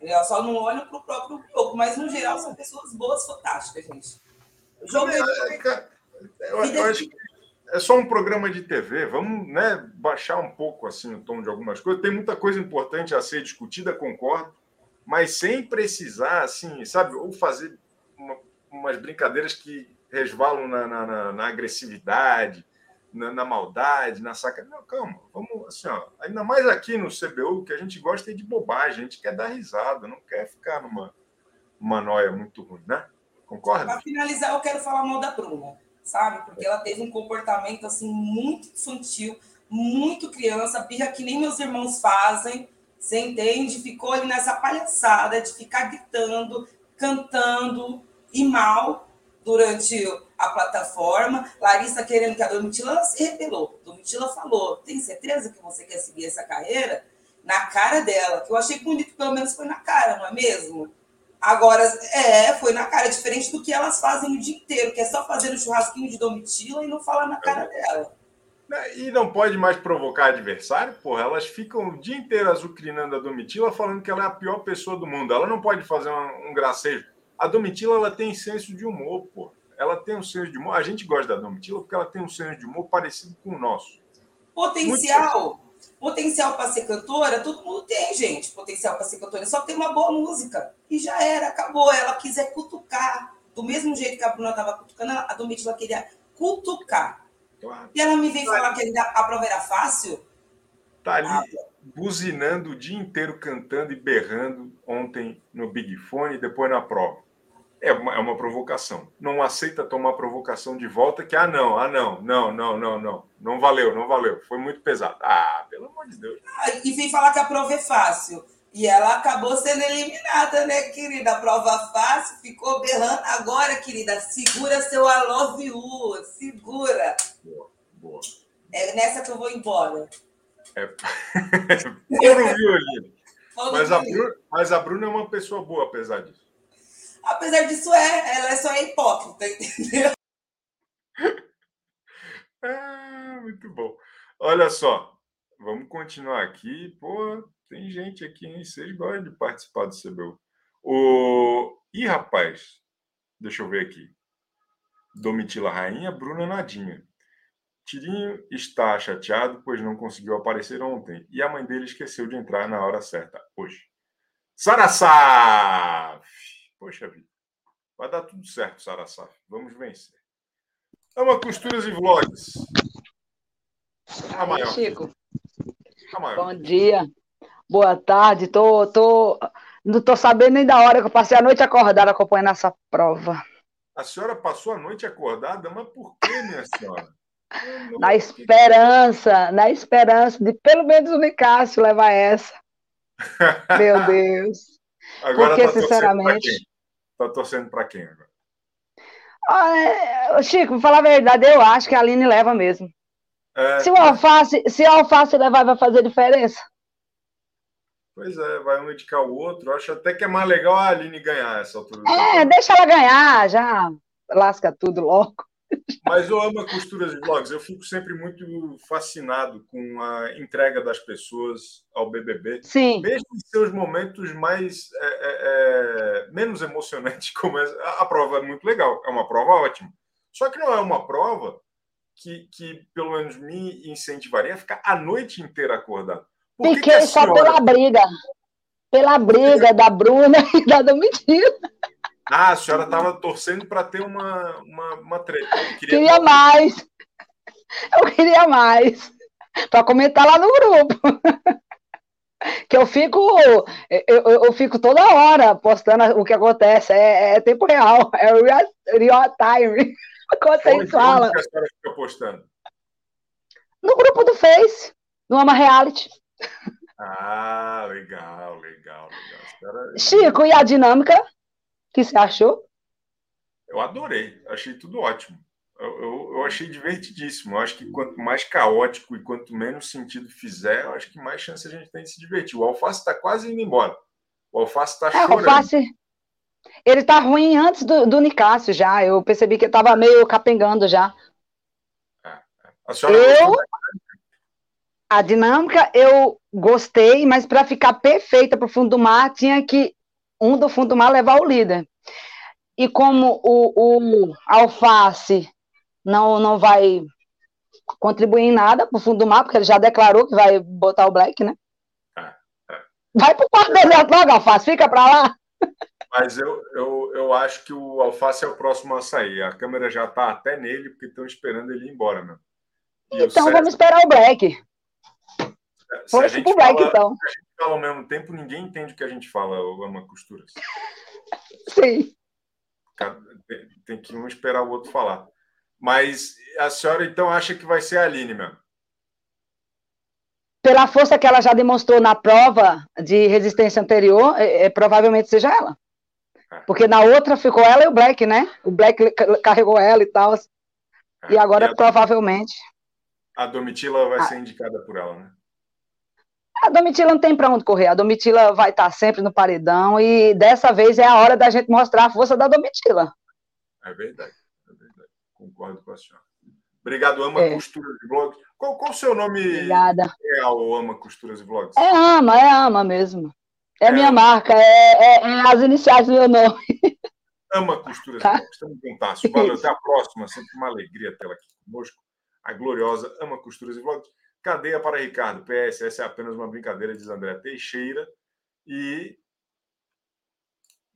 Elas só não olham para o próprio jogo, mas no geral são pessoas boas, fantásticas, gente. O jogo é, é, eu, eu acho que é só um programa de TV. Vamos né, baixar um pouco assim o tom de algumas coisas. Tem muita coisa importante a ser discutida, concordo, mas sem precisar, assim, sabe, ou fazer uma, umas brincadeiras que resvalam na, na, na agressividade na, na, maldade, na saca. Não, calma, vamos assim, ó. Ainda mais aqui no CBU, que a gente gosta de bobagem, a gente quer dar risada, não quer ficar numa uma noia muito ruim, né? Concorda? Para finalizar, eu quero falar mal da Bruna, sabe? Porque ela teve um comportamento assim muito infantil, muito criança, birra que nem meus irmãos fazem. Você entende? Ficou ali nessa palhaçada de ficar gritando, cantando e mal durante a plataforma. Larissa querendo que a Domitila ela se revelou. Domitila falou: tem certeza que você quer seguir essa carreira? Na cara dela, que eu achei bonito, pelo menos foi na cara, não é mesmo? Agora, é, foi na cara, diferente do que elas fazem o dia inteiro, que é só fazer o churrasquinho de Domitila e não falar na cara dela. E não pode mais provocar adversário, porra. Elas ficam o dia inteiro azucrinando a Domitila, falando que ela é a pior pessoa do mundo. Ela não pode fazer um, um gracejo. A Domitila, ela tem senso de humor, porra ela tem um senso de humor. A gente gosta da Domitila porque ela tem um senso de humor parecido com o nosso. Potencial, potencial para ser cantora, todo mundo tem, gente. Potencial para ser cantora, só tem uma boa música. E já era, acabou. Ela quiser cutucar. Do mesmo jeito que a Bruna estava cutucando, a Domitila queria cutucar. Claro. E ela me veio falar que a prova era fácil. Tá ali ah, buzinando o dia inteiro, cantando e berrando ontem no Big Fone e depois na prova. É uma, é uma provocação. Não aceita tomar provocação de volta, que ah, não, ah, não, não, não, não, não. Não valeu, não valeu. Foi muito pesado. Ah, pelo amor de Deus. Ah, e vem falar que a prova é fácil. E ela acabou sendo eliminada, né, querida? A prova fácil, ficou berrando. Agora, querida, segura seu I love you. Segura. Boa, boa. É nessa que eu vou embora. É... eu não vi. Mas a, Bruna, mas a Bruna é uma pessoa boa, apesar disso. Apesar disso, é, ela é só hipócrita, entendeu? ah, muito bom. Olha só, vamos continuar aqui. Pô, tem gente aqui, hein? Vocês gostam de participar do CBU. O... Ih, rapaz, deixa eu ver aqui. Domitila Rainha, Bruna Nadinha. Tirinho está chateado, pois não conseguiu aparecer ontem. E a mãe dele esqueceu de entrar na hora certa, hoje. Sarasaf! Poxa vida. Vai dar tudo certo, Sarasaf. Vamos vencer. Ama Costuras e Vlogs. A maior. Chico. A maior. Bom dia. Boa tarde. Tô, tô, não tô sabendo nem da hora que eu passei a noite acordada acompanhando essa prova. A senhora passou a noite acordada? Mas por que, minha senhora? Na esperança, na esperança de pelo menos o Nicásio levar essa. Meu Deus. Agora Porque, tá sinceramente. Está torcendo para quem agora? Ah, Chico, vou falar a verdade, eu acho que a Aline leva mesmo. É, se o alface, se o alface levar, vai fazer diferença? Pois é, vai um indicar o outro. Eu acho até que é mais legal a Aline ganhar essa altura. É, deixa ela ganhar, já lasca tudo logo. Mas eu amo a costuras de vlogs. Eu fico sempre muito fascinado com a entrega das pessoas ao BBB. Sim. Mesmo em seus momentos mais é, é, é, menos emocionantes, como a, a prova é muito legal. É uma prova ótima. Só que não é uma prova que, que pelo menos me incentivaria a ficar a noite inteira acordado. Fiquei só senhora... pela briga. Pela briga da Bruna e da Domitila. Ah, a senhora estava torcendo para ter uma, uma, uma treta. Queria, queria mais. Eu queria mais. Para comentar lá no grupo. que eu fico eu, eu, fico toda hora postando o que acontece. É, é tempo real, é real, real time. Quando vocês falam. que a senhora fica postando? No grupo do Face, no Ama Reality. Ah, legal, legal, legal. Chico, e a dinâmica? O que você achou? Eu adorei, achei tudo ótimo. Eu, eu, eu, achei divertidíssimo. Eu acho que quanto mais caótico e quanto menos sentido fizer, eu acho que mais chance a gente tem de se divertir. O Alface está quase indo embora. O Alface está é, chorando. Alface, ele tá ruim antes do, do Nicásio já. Eu percebi que ele tava meio capengando já. É, é. A senhora eu, a dinâmica eu gostei, mas para ficar perfeita para o fundo do mar, tinha que um do fundo do mar levar o líder. E como o, o Alface não, não vai contribuir em nada para o fundo do mar, porque ele já declarou que vai botar o Black, né? É, é. Vai para o quarto deserto logo, Alface, fica para lá. Mas eu, eu, eu acho que o Alface é o próximo a sair. A câmera já está até nele, porque estão esperando ele ir embora mesmo. E então César... vamos esperar o Black. Se a gente, fala, like, então. Fala ao mesmo tempo, ninguém entende o que a gente fala, o Ama Costuras. Sim. Tem que um esperar o outro falar. Mas a senhora, então, acha que vai ser a Aline mesmo? Pela força que ela já demonstrou na prova de resistência anterior, é, é provavelmente seja ela. É. Porque na outra ficou ela e o Black, né? O Black carregou ela e tal. É. E agora, e a, provavelmente. A Domitila vai a... ser indicada por ela, né? A Domitila não tem para onde correr. A Domitila vai estar sempre no paredão e dessa vez é a hora da gente mostrar a força da Domitila. É verdade, é verdade. Concordo com a senhora. Obrigado, Ama é. Costuras e Vlogs. Qual, qual o seu nome Obrigada. real, Ama Costuras e Vlogs? É Ama, é Ama mesmo. É, é minha marca, é, é, é, as iniciais do meu nome. Ama Costuras tá? e Vlogs. Estamos contados. Valeu, até a próxima. Sempre uma alegria tê-la aqui conosco. A gloriosa Ama Costuras e Vlogs. Cadeia para Ricardo. PS, essa é apenas uma brincadeira, diz André Teixeira. E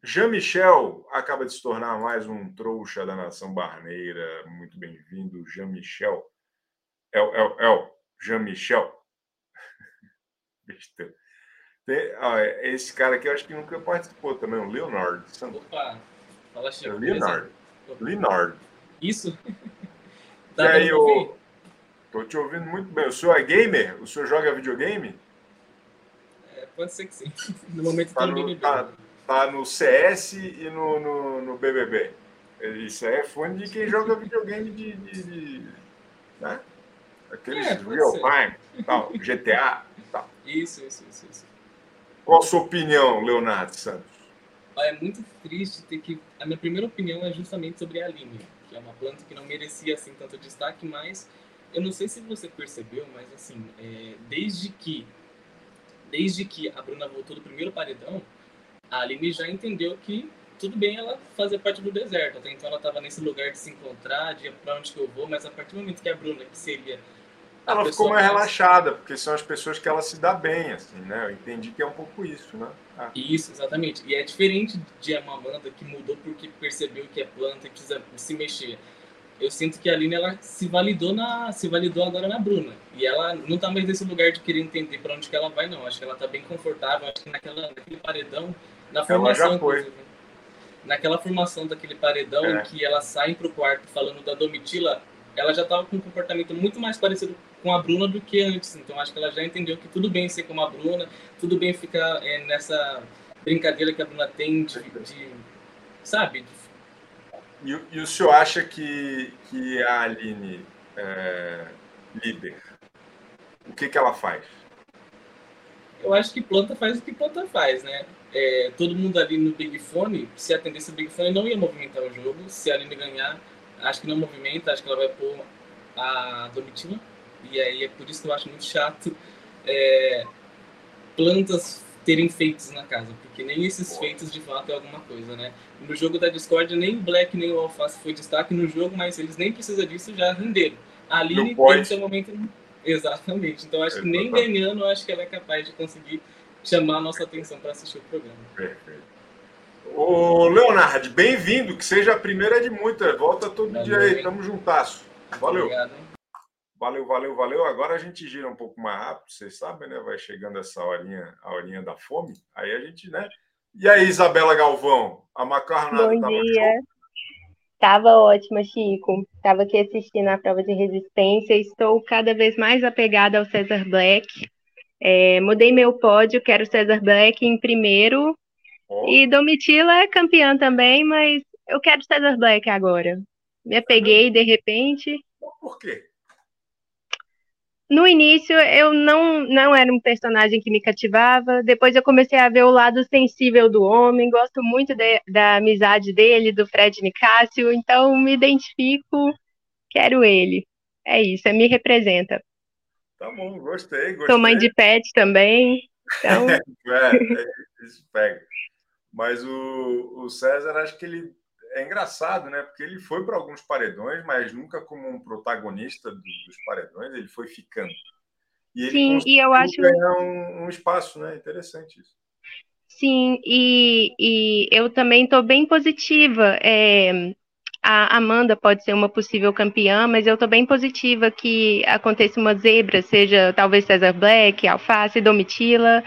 Jean-Michel acaba de se tornar mais um trouxa da nação barneira. Muito bem-vindo, Jean-Michel. El, El, El, Jean-Michel. Esse cara aqui eu acho que nunca participou também, o Leonardo. Opa, fala. É Leonardo. Leonardo. Isso? e aí, eu tô te ouvindo muito bem. O senhor é gamer? O senhor joga videogame? É, pode ser que sim. No momento tá no, BBB. Tá, tá, no CS e no, no, no, BBB. Isso é fone de quem joga videogame de... de, de né? Aqueles é, real ser. time, tal, GTA. Tal. Isso, isso, isso, isso. Qual a sua opinião, Leonardo Santos? É muito triste ter que. A minha primeira opinião é justamente sobre a Aline, que é uma planta que não merecia assim tanto destaque, mas eu não sei se você percebeu, mas assim, é... desde que desde que a Bruna voltou do primeiro paredão, a Aline já entendeu que tudo bem ela fazer parte do deserto. Até então ela estava nesse lugar de se encontrar, de para onde que eu vou, mas a partir do momento que a Bruna, que seria ela ficou mais relaxada, porque são as pessoas que ela se dá bem, assim, né? Eu entendi que é um pouco isso, né? Ah. Isso, exatamente. E é diferente de uma Amanda que mudou porque percebeu que é planta e precisa se mexer. Eu sinto que a Aline ela se validou na se validou agora na Bruna. E ela não tá mais nesse lugar de querer entender para onde que ela vai não. Acho que ela tá bem confortável, acho que naquela naquele paredão, na formação naquela formação daquele paredão é. em que ela sai pro quarto falando da Domitila, ela já estava com um comportamento muito mais parecido com a Bruna do que antes. Então acho que ela já entendeu que tudo bem ser como a Bruna, tudo bem ficar é, nessa brincadeira que a Bruna tem de, de sabe? E, e, o senhor acha que, que a Aline é, líder, o que, que ela faz? Eu acho que planta faz o que planta faz, né? É, todo mundo ali no Big Fone, se atendesse o Big Fone, não ia movimentar o jogo. Se a Aline ganhar, acho que não movimenta, acho que ela vai pôr a Domitila. E aí é por isso que eu acho muito chato é, plantas terem feitos na casa, porque nem esses feitos de fato é alguma coisa, né? No jogo da Discord, nem o Black nem o Alface foi destaque no jogo, mas eles nem precisam disso, já renderam. A Aline tem seu momento. Exatamente. Então acho que nem ganhando, acho que ela é capaz de conseguir chamar a nossa atenção para assistir o programa. Perfeito. Ô, Leonardo, bem-vindo, que seja a primeira de muitas. Volta todo valeu, dia aí, tamo juntasso. Valeu. Obrigado, valeu, valeu, valeu. Agora a gente gira um pouco mais rápido, vocês sabem, né? Vai chegando essa horinha, a horinha da fome. Aí a gente, né? E aí, Isabela Galvão, a macarronada Bom tava dia. Tava ótima, Chico. Tava aqui assistindo a prova de resistência. Estou cada vez mais apegada ao César Black. É, mudei meu pódio, quero César Black em primeiro, Oh. E Domitila é campeã também, mas eu quero César Black agora. Me apeguei de repente. Por quê? No início eu não, não era um personagem que me cativava. Depois eu comecei a ver o lado sensível do homem. Gosto muito de, da amizade dele, do Fred Nicásio. Então me identifico, quero ele. É isso, me representa. Tá bom, gostei, gostei. Sou mãe de pet também. Então... é, é, isso pega. Mas o, o César, acho que ele é engraçado, né? Porque ele foi para alguns paredões, mas nunca como um protagonista dos, paredões, ele foi ficando. E ele Sim, e eu acho ganhar um, um espaço, né? Interessante isso. Sim, e, e eu também estou bem positiva. É, a Amanda pode ser uma possível campeã, mas eu estou bem positiva que aconteça uma zebra, seja talvez César Black, Alface, Domitila,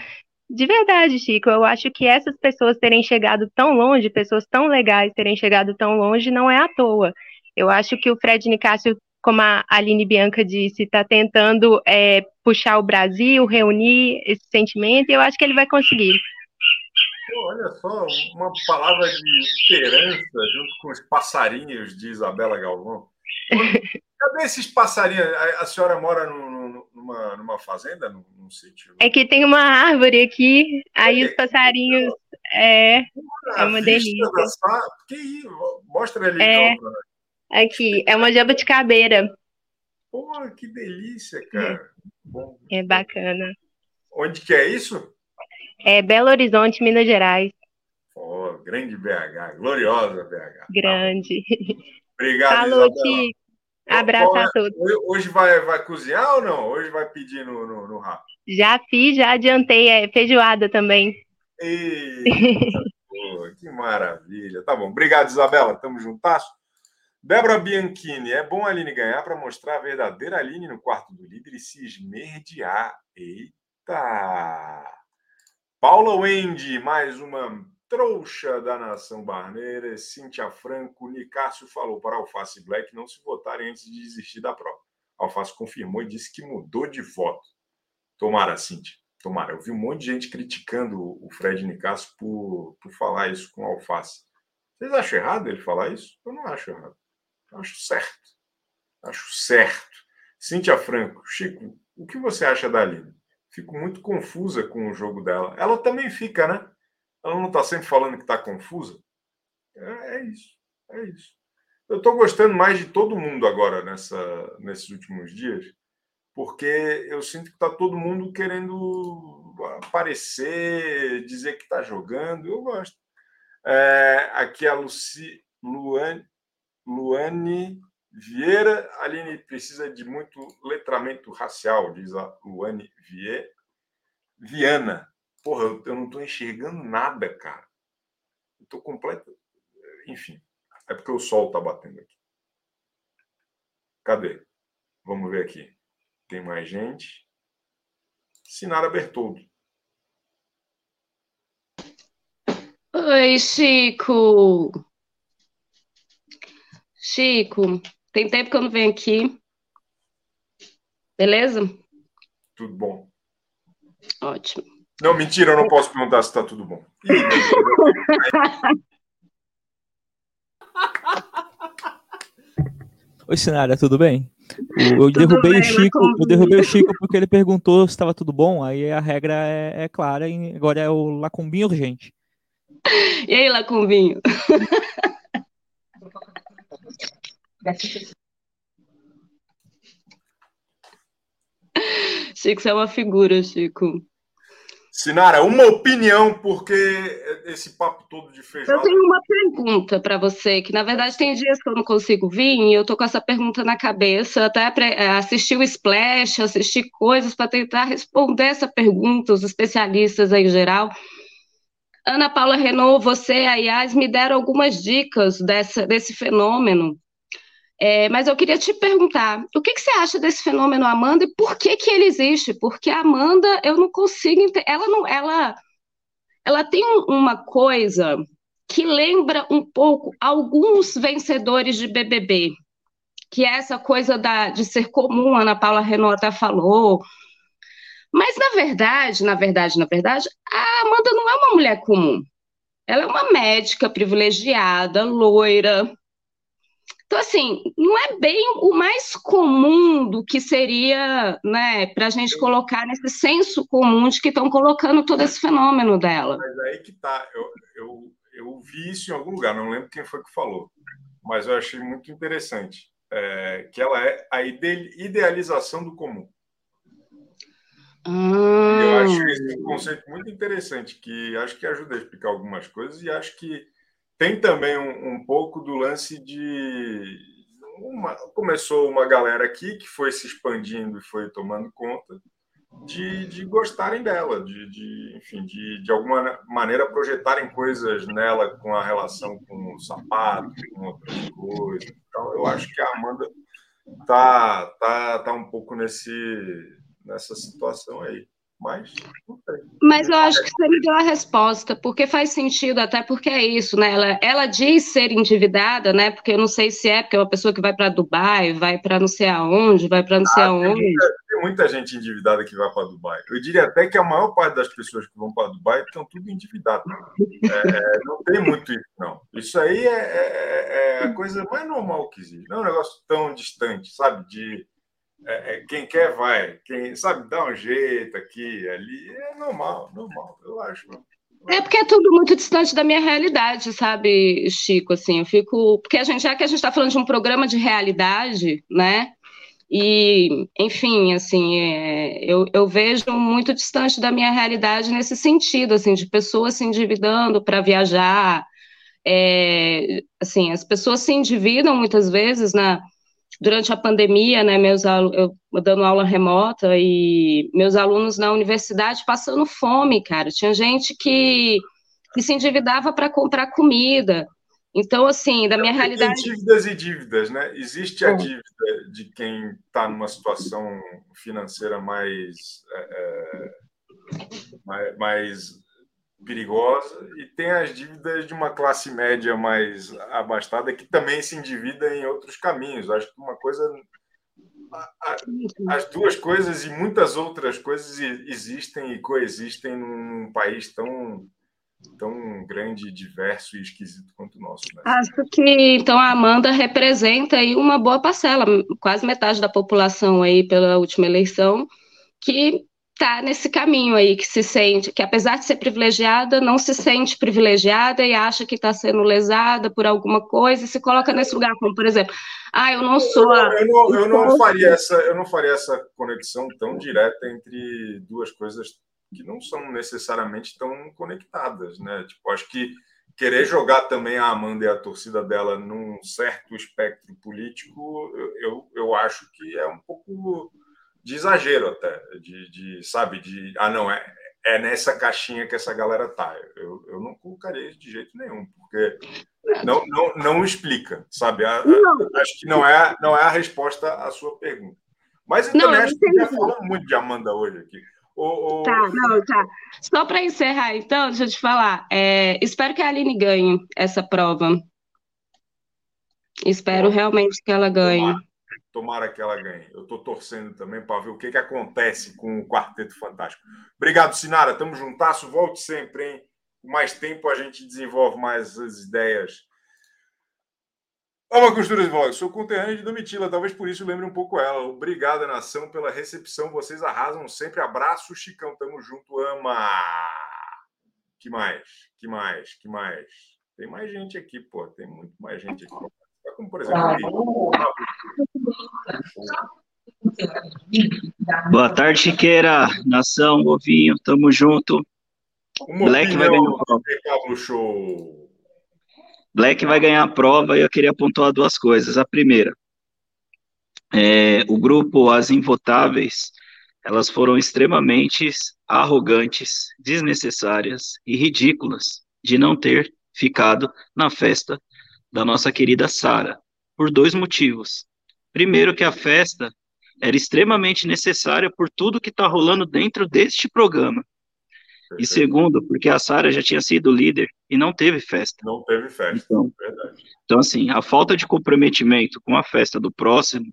de verdade, Chico, eu acho que essas pessoas terem chegado tão longe, pessoas tão legais terem chegado tão longe, não é à toa. Eu acho que o Fred Nicásio, como a Aline Bianca disse, está tentando é, puxar o Brasil, reunir esse sentimento, e eu acho que ele vai conseguir. Olha só, uma palavra de esperança junto com os passarinhos de Isabela Galvão. Cadê esses passarinhos? A, senhora mora no, numa, numa fazenda, num, num sítio? É que tem uma árvore aqui, aí os passarinhos. É, é uma delícia. Da... Que isso? Mostra ali. É, então, aqui, é uma jabuticabeira. Pô, que delícia, cara. Bom. É bacana. Onde que é isso? É Belo Horizonte, Minas Gerais. Oh, grande BH, gloriosa BH. Grande. Obrigado, Falou, Isabela. Abraço a todos. Hoje vai, vai cozinhar ou não? Hoje vai pedir no, no, no rap? Já fiz, já adiantei. É feijoada também. Eita, pô, que maravilha. Tá bom. Obrigado, Isabela. Tamo juntasso. Débora Bianchini, é bom a Aline ganhar para mostrar a verdadeira Aline no quarto do líder e se esmerdear. Eita! Paula Wendy, mais uma trouxa da nação barneira. Cíntia Franco, Nicásio falou para Alface Black não se votarem antes de desistir da prova. Alface confirmou e disse que mudou de voto. Tomara, Cíntia. Tomara. Eu vi um monte de gente criticando o Fred Nicásio por, por falar isso com Alface. Vocês acham errado ele falar isso? Eu não acho errado. Eu acho certo. Acho certo. Cíntia Franco, Chico, o que você acha da Aline? Fico muito confusa com o jogo dela. Ela também fica, né? Ela não está sempre falando que está confusa? É, é, isso. É isso. Eu estou gostando mais de todo mundo agora nessa, nesses últimos dias, porque eu sinto que está todo mundo querendo aparecer, dizer que está jogando. Eu gosto. É, aqui a Luci, Luane, Luane Vieira. Aline precisa de muito letramento racial, diz a Luane Vieira. Viana. Porra, eu, eu não estou enxergando nada, cara. Eu estou completo. Enfim, é porque o sol está batendo aqui. Cadê? Vamos ver aqui. Tem mais gente. Sinara Bertoldo. Oi, Chico. Chico, tem tempo que eu não venho aqui. Beleza? Tudo bom. Ótimo. Não, mentira, eu não posso perguntar se está tudo bom. Oi, Sinara, tudo bem? Eu tudo derrubei bem, o Chico, eu derrubei o Chico porque ele perguntou se estava tudo bom. Aí a regra é, é clara e agora é o Lacumbinho urgente. E aí, Lacumbinho? Chico, você é uma figura, Chico. Sinara, uma opinião, porque esse papo todo de feijão. Eu tenho uma pergunta para você, que na verdade tem dias que eu não consigo vir e eu tô com essa pergunta na cabeça, até é, assistir o Splash, assistir coisas para tentar responder essa pergunta, os especialistas em geral. Ana Paula Renault, você, a Yas, me deram algumas dicas dessa, desse fenômeno é, mas eu queria te perguntar, o que, que, você acha desse fenômeno Amanda e por que que ele existe? Porque a Amanda, eu não consigo entender, ela não, ela, ela tem uma coisa que lembra um pouco alguns vencedores de BBB, que é essa coisa da, de ser comum, Ana Paula Renault até falou, mas na verdade, na verdade, na verdade, a Amanda não é uma mulher comum. Ela é uma médica privilegiada, loira, então, assim, não é bem o mais comum do que seria, né, para a gente colocar nesse senso comum de que estão colocando todo esse fenômeno dela. Mas aí que tá, eu, eu, eu vi isso em algum lugar, não lembro quem foi que falou, mas eu achei muito interessante, é, que ela é a idealização do comum. Hum. Eu acho esse conceito muito interessante, que acho que ajuda a explicar algumas coisas e acho que tem também um, um pouco do lance de. Uma, começou uma galera aqui que foi se expandindo e foi tomando conta de, de gostarem dela, de, de enfim, de, de alguma maneira projetarem coisas nela com a relação com o sapato, com outras coisas. Então, eu acho que a Amanda tá, tá, tá um pouco nesse, nessa situação aí. Mas, Mas eu acho que você me deu a resposta, porque faz sentido, até porque é isso, né? Ela, ela diz ser endividada, né? Porque eu não sei se é, porque é uma pessoa que vai para Dubai, vai para não sei aonde, vai para não sei ah, aonde. Tem muita, tem muita, gente endividada que vai para Dubai. Eu diria até que a maior parte das pessoas que vão para Dubai estão tudo endividadas. É, não tem muito isso, não. Isso aí é, é, é a coisa mais normal que existe. Não é um negócio tão distante, sabe? De é, é, quem quer vai, quem sabe dá um jeito aqui, ali, é normal, normal, eu acho. É porque é tudo muito distante da minha realidade, sabe, Chico? Assim, eu fico. Porque a gente, já que a gente está falando de um programa de realidade, né? E, enfim, assim, é, eu, eu vejo muito distante da minha realidade nesse sentido, assim, de pessoas se endividando para viajar. É, assim, as pessoas se endividam muitas vezes na durante a pandemia, né, meus eu dando aula remota e meus alunos na universidade passando fome, cara. Tinha gente que, que se endividava para comprar comida. Então, assim, da minha Tem realidade. dívidas e dívidas, né? Existe a dívida de quem está numa situação financeira mais, é, mais, mais perigosa e tem as dívidas de uma classe média mais abastada que também se endivida em outros caminhos. Acho que uma coisa as duas coisas e muitas outras coisas existem e coexistem num país tão tão grande, diverso e esquisito quanto o nosso. Né? Acho que então a Amanda representa aí uma boa parcela, quase metade da população aí pela última eleição, que está nesse caminho aí, que se sente, que apesar de ser privilegiada, não se sente privilegiada e acha que está sendo lesada por alguma coisa e se coloca nesse lugar, como por exemplo, ah, eu não sou a... Eu não, eu não faria essa, eu não faria essa conexão tão direta entre duas coisas que não são necessariamente tão conectadas, né? Tipo, acho que querer jogar também a Amanda e a torcida dela num certo espectro político, eu, eu acho que é um pouco de exagero até, de, de, sabe, de ah não é é nessa caixinha que essa galera tá. Eu, eu não colocaria de jeito nenhum, porque não, não, não explica, sabe? A, a, acho que não é, não é a resposta à sua pergunta. Mas eu não, também eu acho que já falamos muito de Amanda hoje aqui. O, o... Tá, não, tá. Só para encerrar, então, deixa eu te falar. É, espero que a Aline ganhe essa prova. Espero Bom, realmente que ela ganhe. Tomara que ela ganhe. Eu estou torcendo também para ver o que, que acontece com o Quarteto Fantástico. Obrigado, Sinara. Tamo juntasso. Volte sempre, hein? Com mais tempo a gente desenvolve mais as ideias. Ama Costuras Vlog, sou conterrâneo de Domitila, talvez por isso lembre um pouco ela. Obrigado, nação, pela recepção. Vocês arrasam sempre. Abraço, Chicão. Tamo junto, ama. Que mais? Que mais? Que mais? Tem mais gente aqui, pô. Tem muito mais gente aqui como por exemplo. Boa tarde, Chiqueira, nação, ovinho, tamo junto. Uma Black vai ganhar a prova. Show. Black vai ganhar a prova e eu queria pontuar duas coisas. A primeira, é, o grupo As Invotáveis, elas foram extremamente arrogantes, desnecessárias e ridículas de não ter ficado na festa da nossa querida Sara, por dois motivos. Primeiro, que a festa era extremamente necessária por tudo que está rolando dentro deste programa. Perfeito. E segundo, porque a Sara já tinha sido líder e não teve festa. Não teve festa, então, verdade. Então, assim, a falta de comprometimento com a festa do próximo,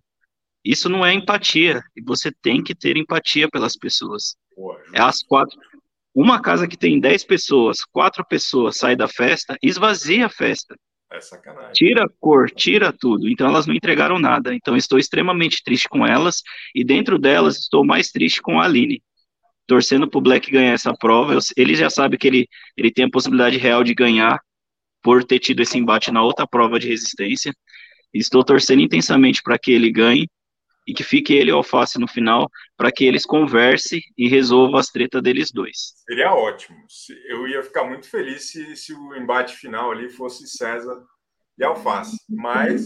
isso não é empatia. E você tem que ter empatia pelas pessoas. Boa, é as quatro. Uma casa que tem dez pessoas, quatro pessoas saem da festa, esvazia a festa. É sacanagem. Tira a cor, tira tudo. Então elas não entregaram nada. Então estou extremamente triste com elas e dentro delas estou mais triste com a Aline. Torcendo para o Black ganhar essa prova. ele já sabe que ele, ele tem a possibilidade real de ganhar por ter tido esse embate na outra prova de resistência. Estou torcendo intensamente para que ele ganhe e que fique ele e o Alface no final para que eles conversem e resolvam as tretas deles dois. Seria ótimo. Eu ia ficar muito feliz se, se o embate final ali fosse César e Alface. Mas,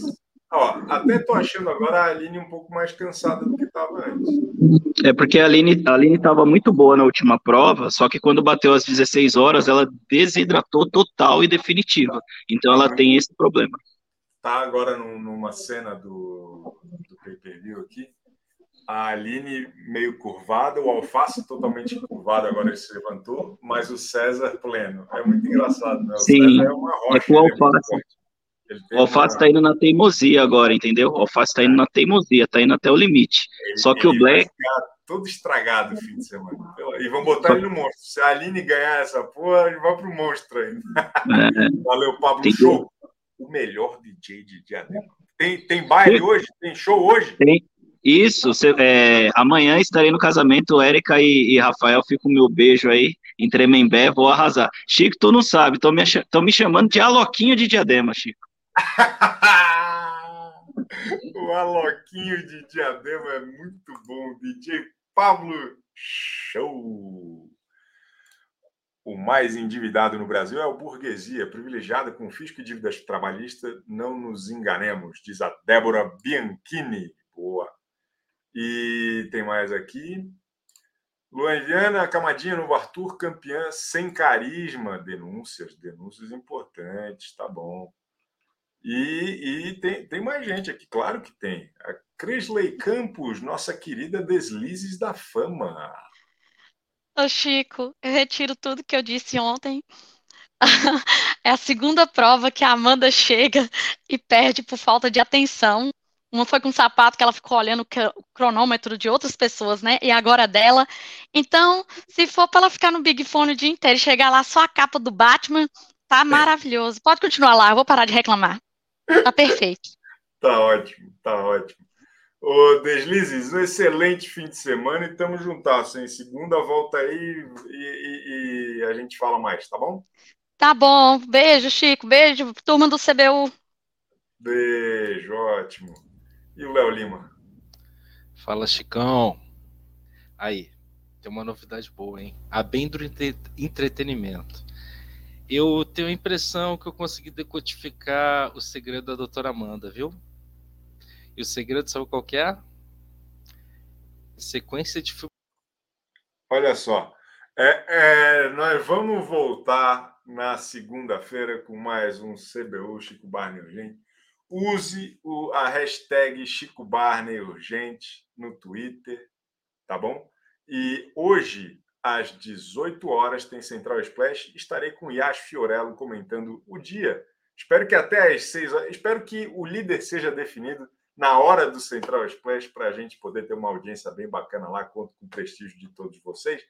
ó, até tô achando agora a Aline um pouco mais cansada do que estava antes. É porque a Aline a estava muito boa na última prova, só que quando bateu às 16 horas, ela desidratou total e definitiva. Então ela tem esse problema. Tá agora numa cena do pay-per-view aqui. A Aline meio curvada, o Alface totalmente curvado, agora ele se levantou, mas o César pleno. É muito engraçado, né? O Sim, César é uma rocha. É que o é Alface, o Alface está indo na teimosia agora, entendeu? O Alface está indo na teimosia, está indo até o limite. Ele, Só que o Black. todo estragado no fim de semana. E vão botar Só... ele no monstro. Se a Aline ganhar essa porra, ele vai pro monstro ainda. É. Valeu, Pablo. Tem Show. O melhor DJ de Diadema. Tem, tem baile hoje? Tem show hoje? Tem. Isso, cê, é, amanhã estarei no casamento, Érica e, e, Rafael, fica o meu beijo aí, em Tremembé, vou arrasar. Chico, tu não sabe, estão me, me chamando de Aloquinho de Diadema, Chico. o Aloquinho de Diadema é muito bom, DJ Pablo Show. O mais endividado no Brasil é o burguesia, privilegiada com fisco e dívidas trabalhistas. Não nos enganemos, diz a Débora Bianchini. Boa. E tem mais aqui. Luan Viana, camadinha no Arthur, campeã sem carisma. Denúncias, denúncias importantes, tá bom. E, e tem, tem mais gente aqui, claro que tem. A Cresley Campos, nossa querida Deslizes da Fama. Ô Chico, eu retiro tudo que eu disse ontem. É a segunda prova que a Amanda chega e perde por falta de atenção. Uma foi com um sapato que ela ficou olhando o cronômetro de outras pessoas, né? E agora dela. Então, se for para ela ficar no Big Fone o dia inteiro e chegar lá só a capa do Batman, tá maravilhoso. Pode continuar lá, eu vou parar de reclamar. Tá perfeito. tá ótimo, tá ótimo. Ô, Deslizes, um excelente fim de semana e estamos juntos, em segunda volta aí e, e, e, a gente fala mais, tá bom? Tá bom. Beijo, Chico. Beijo, turma do CBU. Beijo, ótimo. E o Léo Lima? Fala, Chicão. Aí, tem uma novidade boa, hein? A bem do entretenimento. Eu tenho a impressão que eu consegui decodificar o segredo da doutora Amanda, viu? E o segredo, sabe qual é? Sequência de Olha só, é, é, nós vamos voltar na segunda-feira com mais um CBU Chico Barney Urgente. Use o, a hashtag Chico Barney Urgente no Twitter, tá bom? E hoje, às 18 horas, tem Central Splash. Estarei com Yas Fiorello comentando o dia. Espero que até às 6 horas. Espero que o líder seja definido na hora do Central Splash para a gente poder ter uma audiência bem bacana lá. Conto com o prestígio de todos vocês.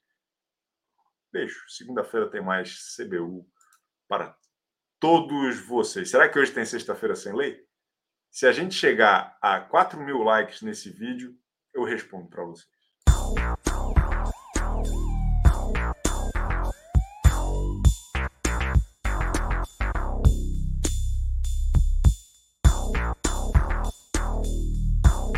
Beijo. Segunda-feira tem mais CBU para todos vocês. Será que hoje tem sexta-feira sem lei? Se a gente chegar a 4 mil likes nesse vídeo, eu respondo para vocês.